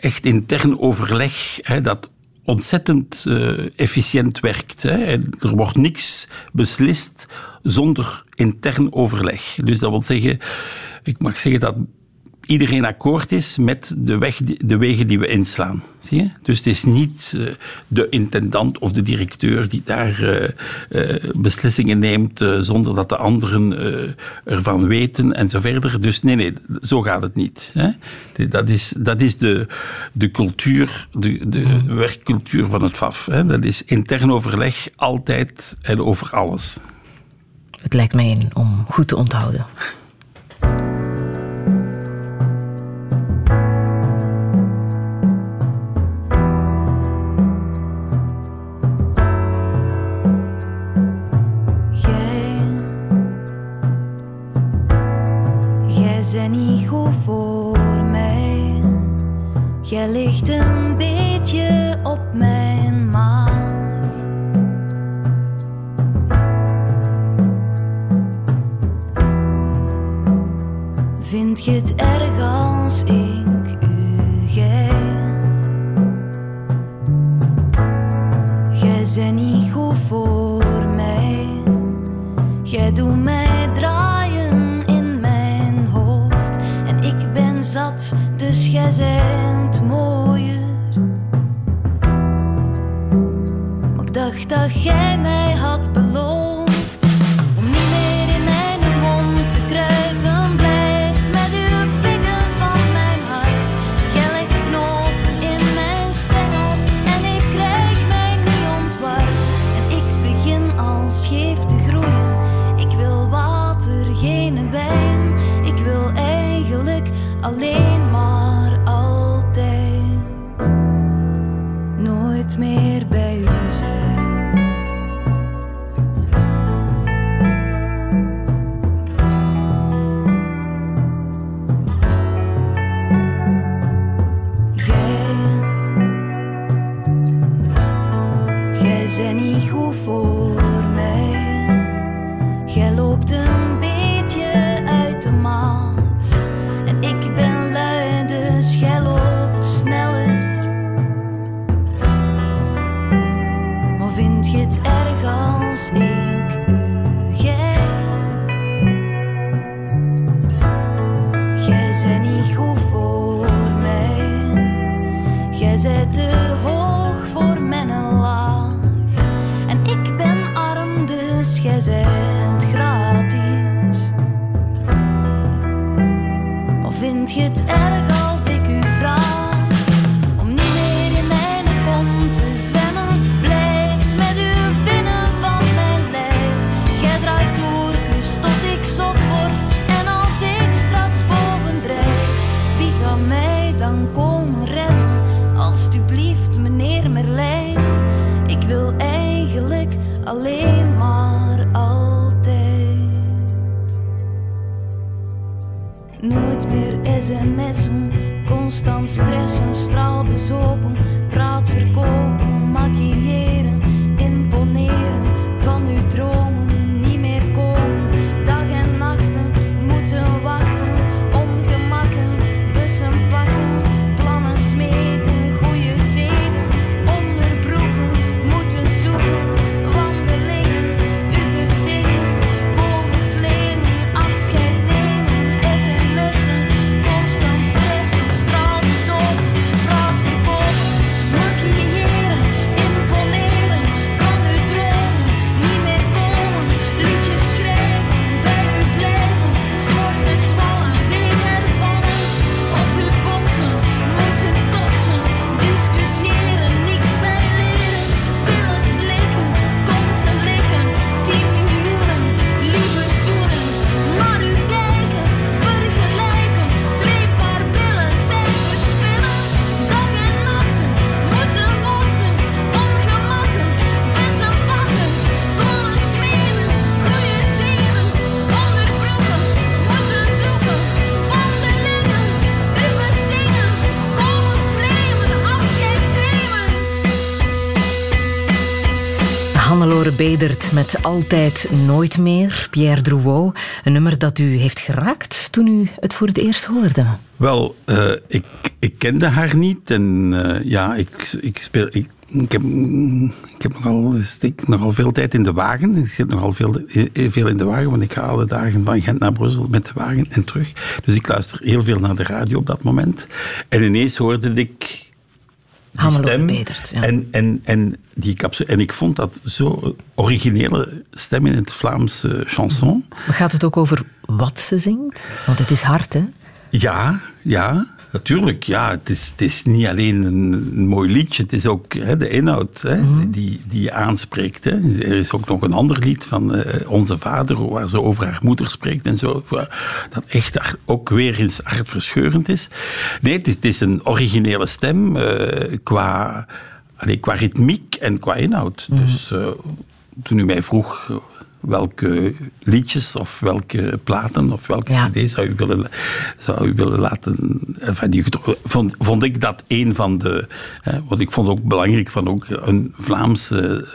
echt intern overleg hè, dat ontzettend eh, efficiënt werkt. Hè. En er wordt niks beslist zonder intern overleg. Dus dat wil zeggen, ik mag zeggen dat iedereen akkoord is met de, weg, de wegen die we inslaan. Zie je? Dus het is niet eh, de intendant of de directeur die daar eh, eh, beslissingen neemt zonder dat de anderen ervan weten en zo verder. Dus nee, nee, zo gaat het niet. Hè? Dat is, dat is de, de cultuur, de, de werkcultuur van het FAF. Hè? Dat is intern overleg altijd en over alles. Het lijkt mij om goed te onthouden. ben goed voor mij. Jij ligt een beetje op mijn maag. Vind je het erg als ik u gij? Jij zijn niet goed voor jij bent mooier. Maar ik dacht dat jij mij had Bedert met Altijd Nooit Meer, Pierre Drouot. Een nummer dat u heeft geraakt toen u het voor het eerst hoorde. Wel, eh, ik, ik kende haar niet en eh, ja, ik, ik speel. Ik, ik heb, ik heb nogal, ik nogal veel tijd in de wagen. Ik zit nogal veel, eh, veel in de wagen, want ik ga alle dagen van Gent naar Brussel met de wagen en terug. Dus ik luister heel veel naar de radio op dat moment. En ineens hoorde ik Hannelore stem. Ja. en, en, en, die capsule, en ik vond dat zo originele stem in het Vlaamse chanson. Maar gaat het ook over wat ze zingt? Want het is hard, hè? Ja, ja, natuurlijk. Ja, het, is, het is niet alleen een, mooi liedje, het is ook hè, de inhoud hè, die, die je aanspreekt. Hè. Er is ook nog een ander lied van eh, Onze Vader, waar ze over haar moeder spreekt en zo. Dat echt ook weer eens hartverscheurend is. Nee, het is, het is een originele stem eh, qua, allee, qua ritmiek en qua inhoud. Dus eh, toen u mij vroeg. Welke liedjes of welke platen of welke Ja. cd's zou u willen, zou u willen laten... Enfin, die, vond, vond ik dat een van de... Hè, want ik vond ook belangrijk van ook een Vlaamse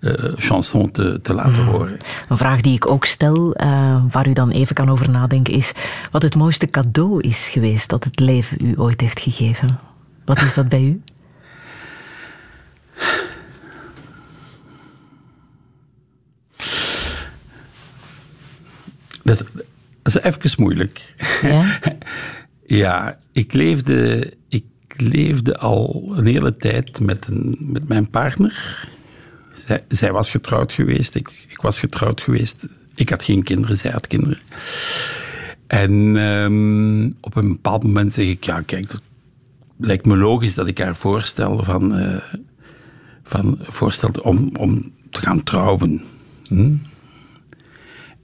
eh, eh, chanson te, te laten horen. Een vraag die ik ook stel, eh, waar u dan even kan over nadenken, is wat het mooiste cadeau is geweest dat het leven u ooit heeft gegeven. Wat is dat bij u? Dat is, dat is even moeilijk. Ja? <laughs> Ja, ik leefde, ik leefde al een hele tijd met, een, met mijn partner. Zij, zij was getrouwd geweest, ik, ik was getrouwd geweest. Ik had geen kinderen, zij had kinderen. En ehm, op een bepaald moment zeg ik, ja kijk, het lijkt me logisch dat ik haar voorstel, van, eh, van, voorstel om, om te gaan trouwen. Hm?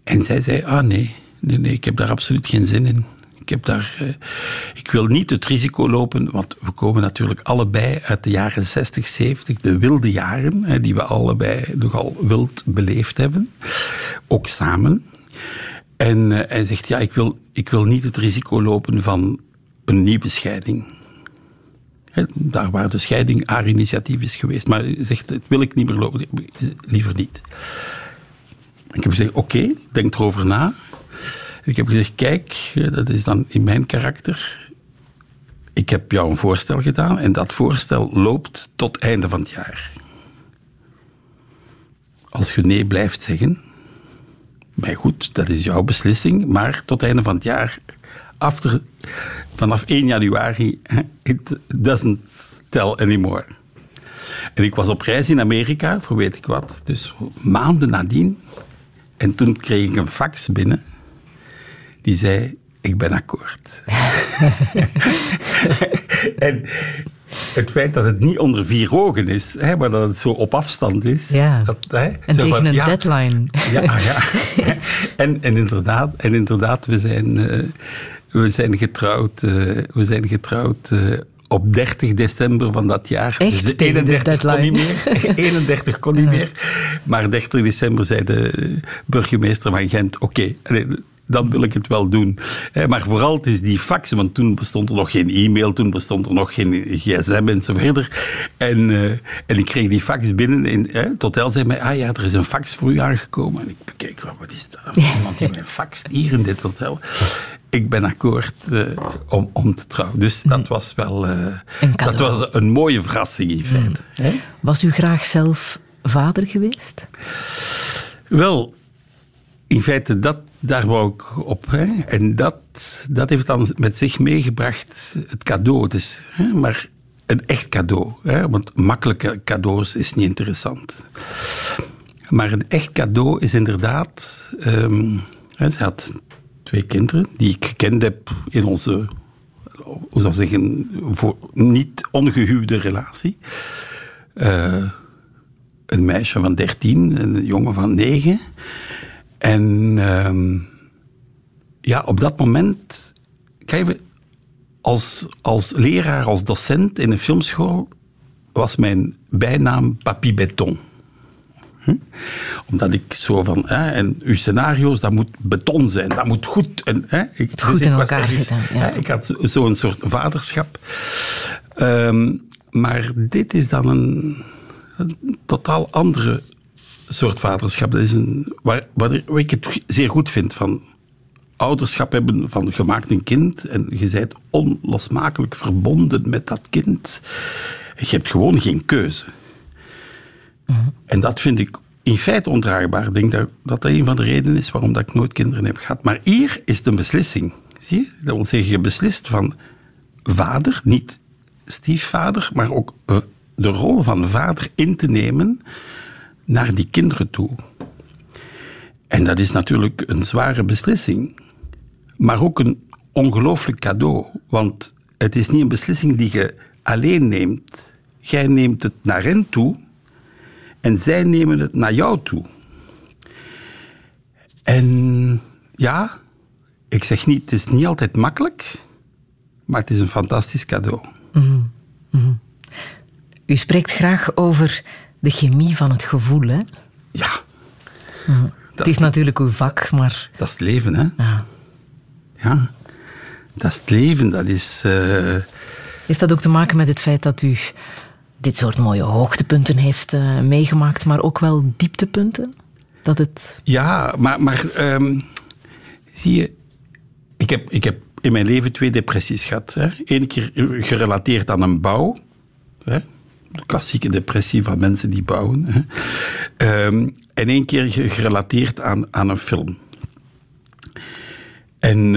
En zij zei, ah nee, nee, nee, ik heb daar absoluut geen zin in. Ik, heb daar, eh, ik wil niet het risico lopen, want we komen natuurlijk allebei uit de jaren 60, 70, de wilde jaren, hè, die we allebei nogal wild beleefd hebben, ook samen. En eh, hij zegt, ja, ik wil, ik wil niet het risico lopen van een nieuwe scheiding. Daar waar de scheiding haar initiatief is geweest. Maar zegt, dat wil ik niet meer lopen, liever niet. Ik heb gezegd, oké, denk erover na. Ik heb gezegd, kijk, eh, dat is dan in mijn karakter. Ik heb jou een voorstel gedaan en dat voorstel loopt tot einde van het jaar. Als je nee blijft zeggen, mij goed, dat is jouw beslissing, maar tot einde van het jaar, after, vanaf 1 januari, it doesn't tell anymore. En ik was op reis in Amerika, voor weet ik wat, dus maanden nadien. En toen kreeg ik een fax binnen die zei: Ik ben akkoord. <laughs> en het feit dat het niet onder vier ogen is, hè, maar dat het zo op afstand is. Ja. Dat, hè, En zo tegen van, een ja, deadline. Ja, ja. <laughs> en, en, inderdaad, en inderdaad, we zijn, eh, we zijn getrouwd, eh, we zijn getrouwd eh, op 30 december van dat jaar. Echt? Dus de Tegen de 31 <laughs> <laughs> kon niet meer. 31 kon niet meer. Maar 30 december zei de burgemeester van Gent, oké, dan wil ik het wel doen. Eh, Maar vooral, het is die faxen, want toen bestond er nog geen e-mail, toen bestond er nog geen gsm en zo verder. En, eh, en ik kreeg die fax binnen en eh, het hotel zei mij, ah ja, er is een fax voor u aangekomen. En ik bekijk, wat is dat? Iemand die mij faxt hier in dit hotel. Ik ben akkoord eh, om, om te trouwen. Dus dat was wel eh, dat cadeau. was een mooie verrassing in feite. hè. Was u graag zelf vader geweest? Wel, in feite, dat, daar wou ik op. Hè. En dat, dat heeft dan met zich meegebracht het cadeau. Dus, hè, maar een echt cadeau. Hè, want makkelijke cadeaus is niet interessant. Maar een echt cadeau is inderdaad... ze had twee kinderen die ik gekend heb in onze... Hoe zou zeggen, voor niet ongehuwde relatie. Eh, een meisje van 13, een jongen van 9. En ehm, ja, op dat moment, kijk, als, als leraar, als docent in een filmschool, was mijn bijnaam Papy Beton. Hm? Omdat ik zo van, hè, en uw scenario's, dat moet beton zijn, dat moet goed. En, hè, ik, dus Goed in elkaar ergens- zitten, ja. hè, ik had zo- zo'n soort vaderschap. Ehm, maar dit is dan een, een totaal andere soort vaderschap. Dat is een, waar, waar, waar ik het zeer goed vind van ouderschap hebben van gemaakt een kind en je bent onlosmakelijk verbonden met dat kind. Je hebt gewoon geen keuze. En dat vind ik in feite ondraagbaar. Ik denk dat, dat een van de redenen is waarom dat ik nooit kinderen heb gehad. Maar hier is een beslissing. Zie je? Dat wil zeggen, je beslist van vader, niet stiefvader, maar ook de rol van vader in te nemen naar die kinderen toe. En dat is natuurlijk een zware beslissing, maar ook een ongelooflijk cadeau. Want het is niet een beslissing die je alleen neemt. Jij neemt het naar hen toe en zij nemen het naar jou toe. En ja, ik zeg niet, het is niet altijd makkelijk, maar het is een fantastisch cadeau. Mhm, mhm. U spreekt graag over de chemie van het gevoel, hè? Ja. Mhm. het is natuurlijk uw vak, maar... Dat is het leven, hè? Ja. Ja. Dat is het leven. Dat is... eh, Heeft dat ook te maken met het feit dat u dit soort mooie hoogtepunten heeft eh, meegemaakt, maar ook wel dieptepunten? Dat het... Ja, maar, maar ehm, zie je, ik heb, ik heb in mijn leven twee depressies gehad. Hè. Eén keer gerelateerd aan een bouw. Hè. De klassieke depressie van mensen die bouwen. Hè. Ehm, en één keer ge- gerelateerd aan, aan een film. En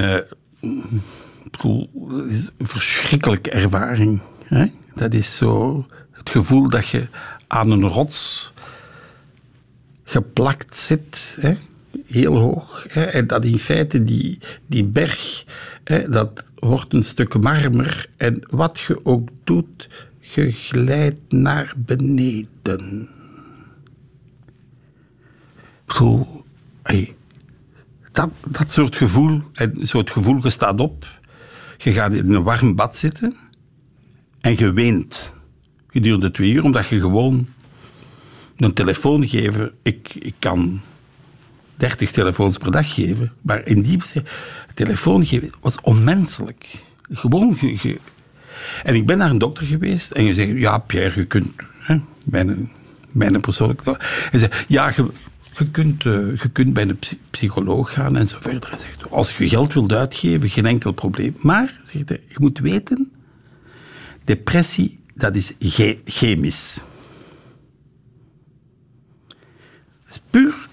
ik bedoel, is een verschrikkelijke ervaring. Hè. Dat is zo het gevoel dat je aan een rots geplakt zit, hè, heel hoog. Hè, en dat in feite die, die berg, hè, dat wordt een stuk marmer. En wat je ook doet, je glijdt naar beneden. Zo, dat, dat soort gevoel, en het gevoel, je staat op, je gaat in een warm bad zitten en je weent gedurende twee uur, omdat je gewoon een telefoon geven. Ik, ik kan 30 telefoons per dag geven, maar in die telefoon geven was onmenselijk. Gewoon. ge- ge- En ik ben naar een dokter geweest en je zegt: Ja, Pierre, je kunt. Hè, mijn, mijn persoonlijke. Hij zei: Ja, je, je, kunt, eh, je kunt bij een psy- psycholoog gaan en zo verder. Zegt: Als je geld wilt uitgeven, geen enkel probleem. Maar, zegt hij, je moet weten: depressie, dat is chemisch. is puur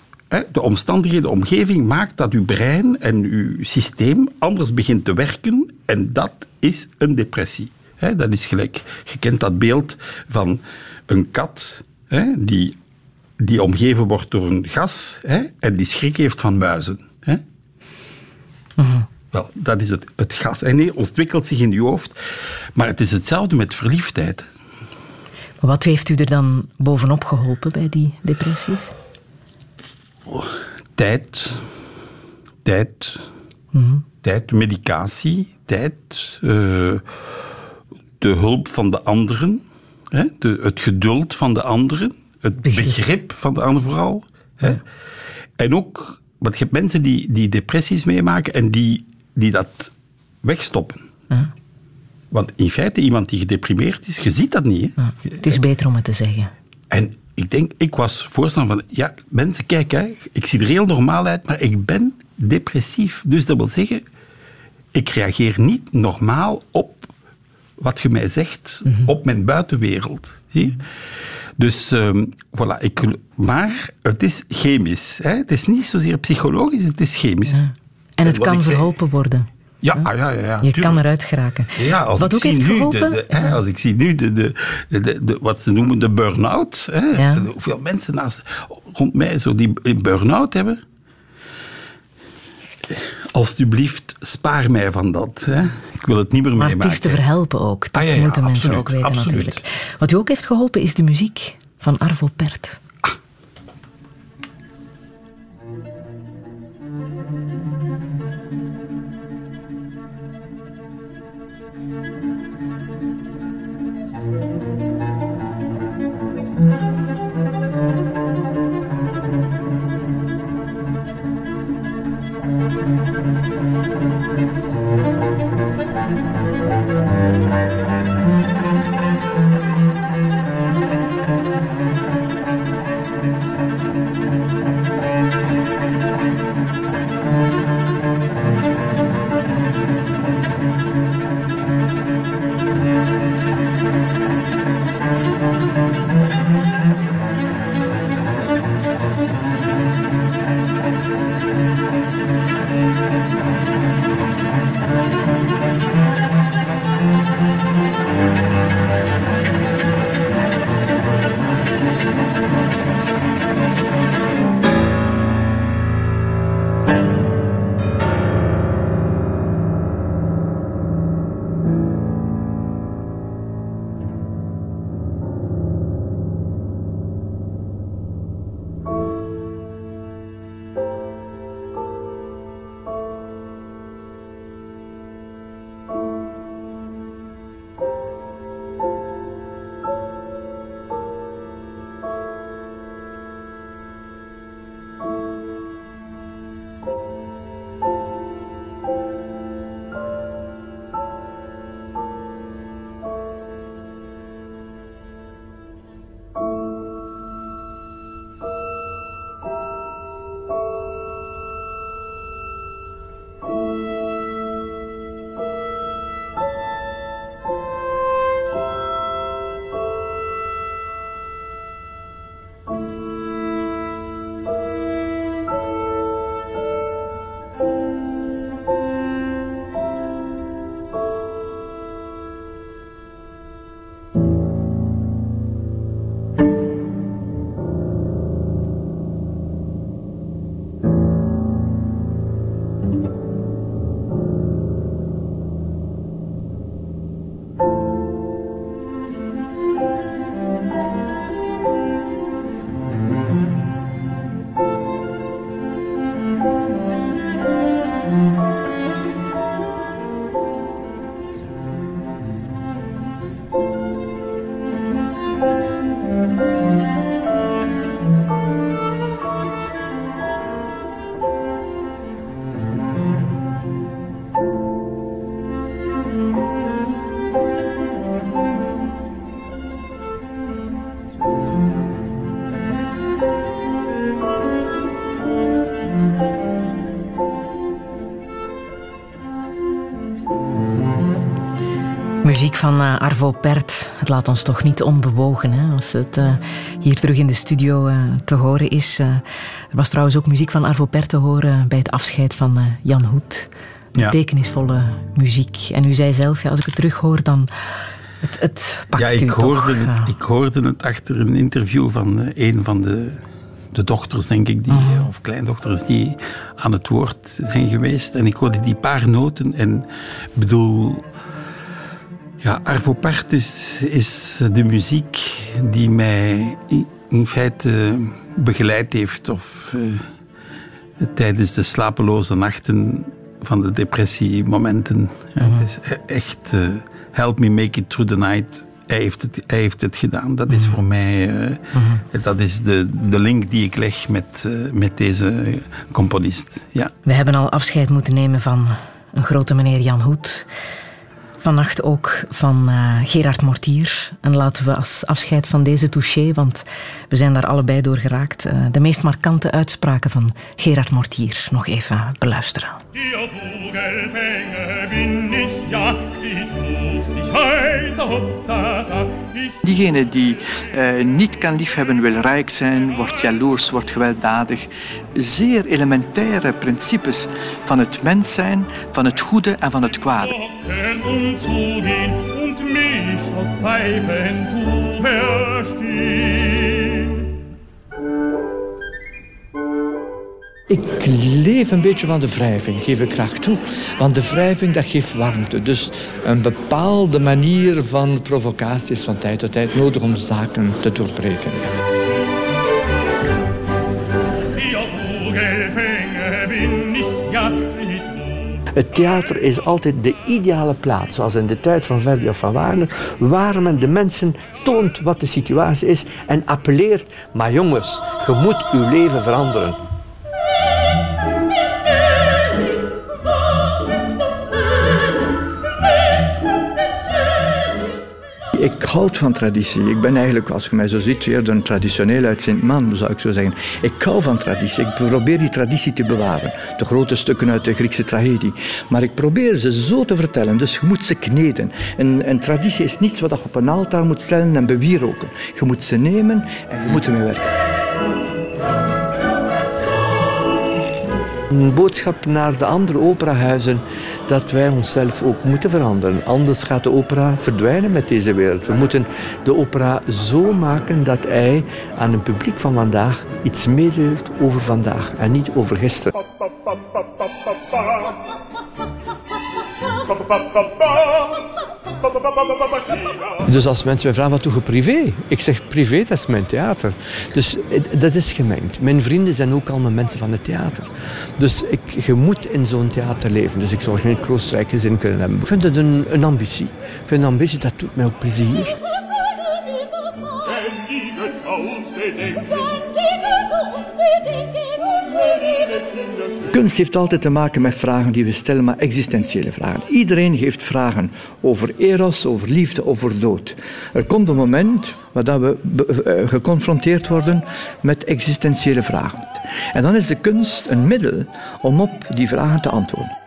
de omstandigheden, de omgeving maakt dat uw brein en uw systeem anders begint te werken en dat is een depressie. Dat is gelijk, je kent dat beeld van een kat die, die omgeven wordt door een gas en die schrik heeft van muizen. Hè. Wel, dat is het, het gas. En nee, ontwikkelt zich in je hoofd. Maar het is hetzelfde met verliefdheid. Wat heeft u er dan bovenop geholpen bij die depressies? tijd, tijd, Mhm. tijd, medicatie, tijd, eh, de hulp van de anderen, hè, de, het geduld van de anderen, het begrip, van de anderen vooral. Hè. En ook, want je hebt mensen die, die depressies meemaken en die, die dat wegstoppen. Ja. Want in feite, iemand die gedeprimeerd is, je ziet dat niet. Hè. Het is beter om het te zeggen. En ik denk, ik was voorstander van, ja, mensen, kijk, hè, ik zie er heel normaal uit, maar ik ben depressief. Dus dat wil zeggen, ik reageer niet normaal op wat je mij zegt, op mijn buitenwereld. Zie je? Dus, ehm, voilà, ik, maar het is chemisch. Hè? Het is niet zozeer psychologisch, het is chemisch. En het kan verholpen worden. Ja, ah, ja, ja, ja. Je kan eruit geraken. Ja, als Wat ik ook zie heeft nu, geholpen... de, de- hè, als ik zie nu de, de, de, wat ze noemen de burn-out, Ja. hoeveel mensen naast, rond mij zo die burn-out hebben. Alsjeblieft, spaar mij van dat. Hè. Ik wil het niet meer Maar meemaken. het is te verhelpen ook. Dat Ah, ja, moeten mensen absoluut, ook weten absoluut. natuurlijk. Wat u ook heeft geholpen is de muziek van Arvo Pärt. Pärt. Het laat ons toch niet onbewogen hè, als het eh, hier terug in de studio eh, te horen is. Eh, er was trouwens ook muziek van Arvo Pärt te horen bij het afscheid van Jan Hoet. Ja. Betekenisvolle muziek. En u zei zelf, ja, als ik het terughoor, dan... Het, het pakt Ja, ik u hoorde, toch. het, ik hoorde het achter een interview van een van de, de dochters, denk ik, die, Mhm. of kleindochters, die aan het woord zijn geweest. En ik hoorde die paar noten en ik bedoel... Ja, Arvo Pärt is, is de muziek die mij in, feite begeleid heeft of eh, tijdens de slapeloze nachten van de depressiemomenten. Ja, het is e- echt eh, help me make it through the night. Hij heeft het, hij heeft het gedaan. Dat is voor mij eh, dat is de, de link die ik leg met, met deze componist. Ja. We hebben al afscheid moeten nemen van een grote meneer Jan Hoet. Vannacht ook van eh, Gerard Mortier. En laten we als afscheid van deze touché, want we zijn daar allebei door geraakt, eh, de meest markante uitspraken van Gerard Mortier nog even beluisteren. Dir Diegene die eh, niet kan liefhebben, wil rijk zijn, wordt jaloers, wordt gewelddadig. Zeer elementaire principes van het mens zijn, van het goede en van het kwade. Ik leef een beetje van de wrijving, geef ik graag toe. Want de wrijving, dat geeft warmte. Dus een bepaalde manier van provocatie is van tijd tot tijd nodig om zaken te doorbreken. Het theater is altijd de ideale plaats, zoals in de tijd van Verdi of van Wagner, waar men de mensen toont wat de situatie is en appelleert, maar jongens, je moet uw leven veranderen. Ik houd van traditie. Ik ben eigenlijk, als je mij zo ziet, eerder een traditioneel uitzend man, zou ik zo zeggen. Ik hou van traditie. Ik probeer die traditie te bewaren. De grote stukken uit de Griekse tragedie. Maar ik probeer ze zo te vertellen. Dus je moet ze kneden. En, en traditie is niets wat je op een altaar moet stellen en bewieroken. Je moet ze nemen en je moet ermee werken. Een boodschap naar de andere operahuizen dat wij onszelf ook moeten veranderen. Anders gaat de opera verdwijnen met deze wereld. We moeten de opera zo maken dat hij aan een publiek van vandaag iets meedeelt over vandaag en niet over gisteren. Dus als mensen mij vragen, wat doe je privé? Ik zeg, privé, dat is mijn theater. Dus dat is gemengd. Mijn vrienden zijn ook allemaal mensen van het theater. Dus ik, je moet in zo'n theater leven. Dus ik zou geen kroostrijke zin kunnen hebben. Ik vind het een, een ambitie. Ik vind een ambitie, dat doet mij ook plezier. Kunst heeft altijd te maken met vragen die we stellen, maar existentiële vragen. Iedereen heeft vragen over eros, over liefde, over dood. Er komt een moment waar we eh, geconfronteerd worden met existentiële vragen. En dan is de kunst een middel om op die vragen te antwoorden.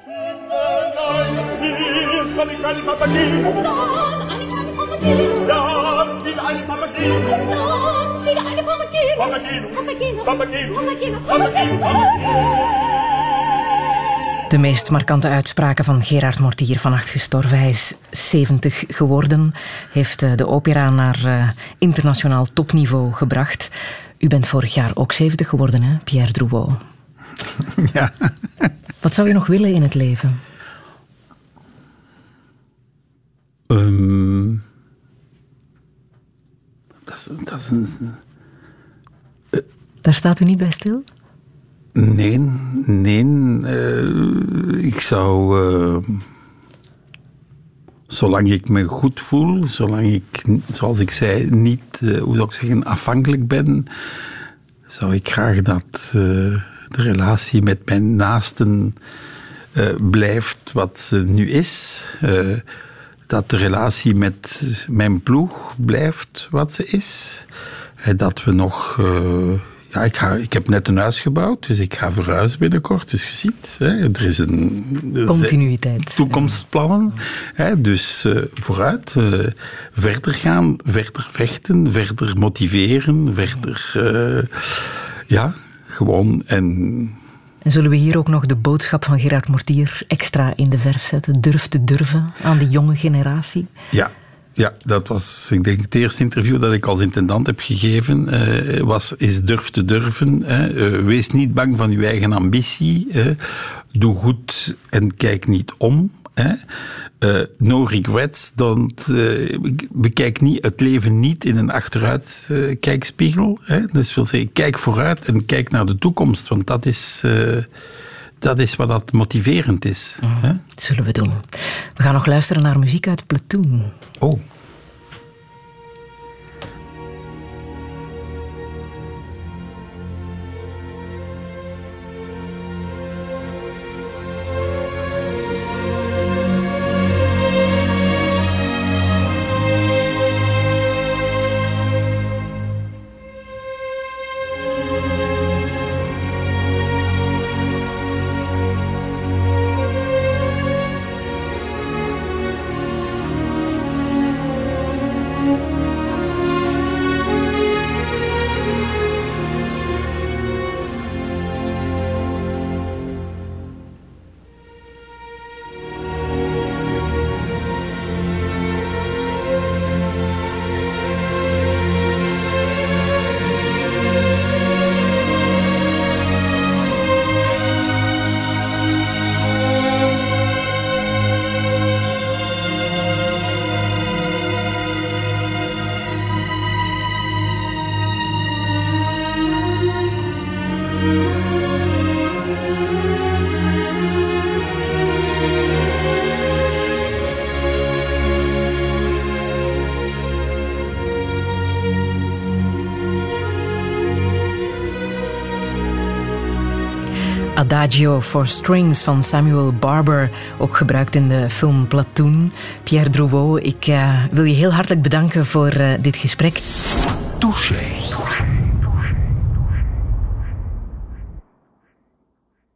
De meest markante uitspraken van Gerard Mortier, vannacht gestorven. Hij is 70 geworden, heeft eh, de opera naar eh, internationaal topniveau gebracht. U bent vorig jaar ook 70 geworden, hè, Pierre Drouot? <laughs> Ja. Wat zou je nog willen in het leven? Ehm, dat, is, dat is een... Daar staat u niet bij stil? Nee, nee. eh, ik zou... eh, zolang ik me goed voel, zolang ik, zoals ik zei, niet, eh, hoe zou ik zeggen, afhankelijk ben, zou ik graag dat de relatie met mijn naasten blijft wat ze nu is. Dat de relatie met mijn ploeg blijft wat ze is. En dat we nog... ja, ik, ga, ik heb net een huis gebouwd, dus ik ga verhuizen binnenkort. Dus je ziet, hè, er is een... er Continuïteit. Toekomstplannen. Hè, dus eh, vooruit, eh, verder gaan, verder vechten, verder motiveren, verder... eh, ja, gewoon en... En zullen we hier ook nog de boodschap van Gerard Mortier extra in de verf zetten? Durf te durven aan die jonge generatie? Ja, ja, dat was, ik denk, het eerste interview dat ik als intendant heb gegeven, eh, was, is durf te durven. Hè. Eh, wees niet bang van uw eigen ambitie. Hè. Doe goed en kijk niet om. Hè. Eh, no regrets. Don't, bekijk niet, het leven niet in een achteruitkijkspiegel. Dus wil zeggen, kijk vooruit en kijk naar de toekomst. Want dat is, dat is wat dat motiverend is. hè. Dat zullen we doen. We gaan nog luisteren naar muziek uit Platoon. Oh. Adagio for Strings van Samuel Barber, ook gebruikt in de film Platoon. Pierre Drouot, ik eh, wil je heel hartelijk bedanken voor eh, dit gesprek.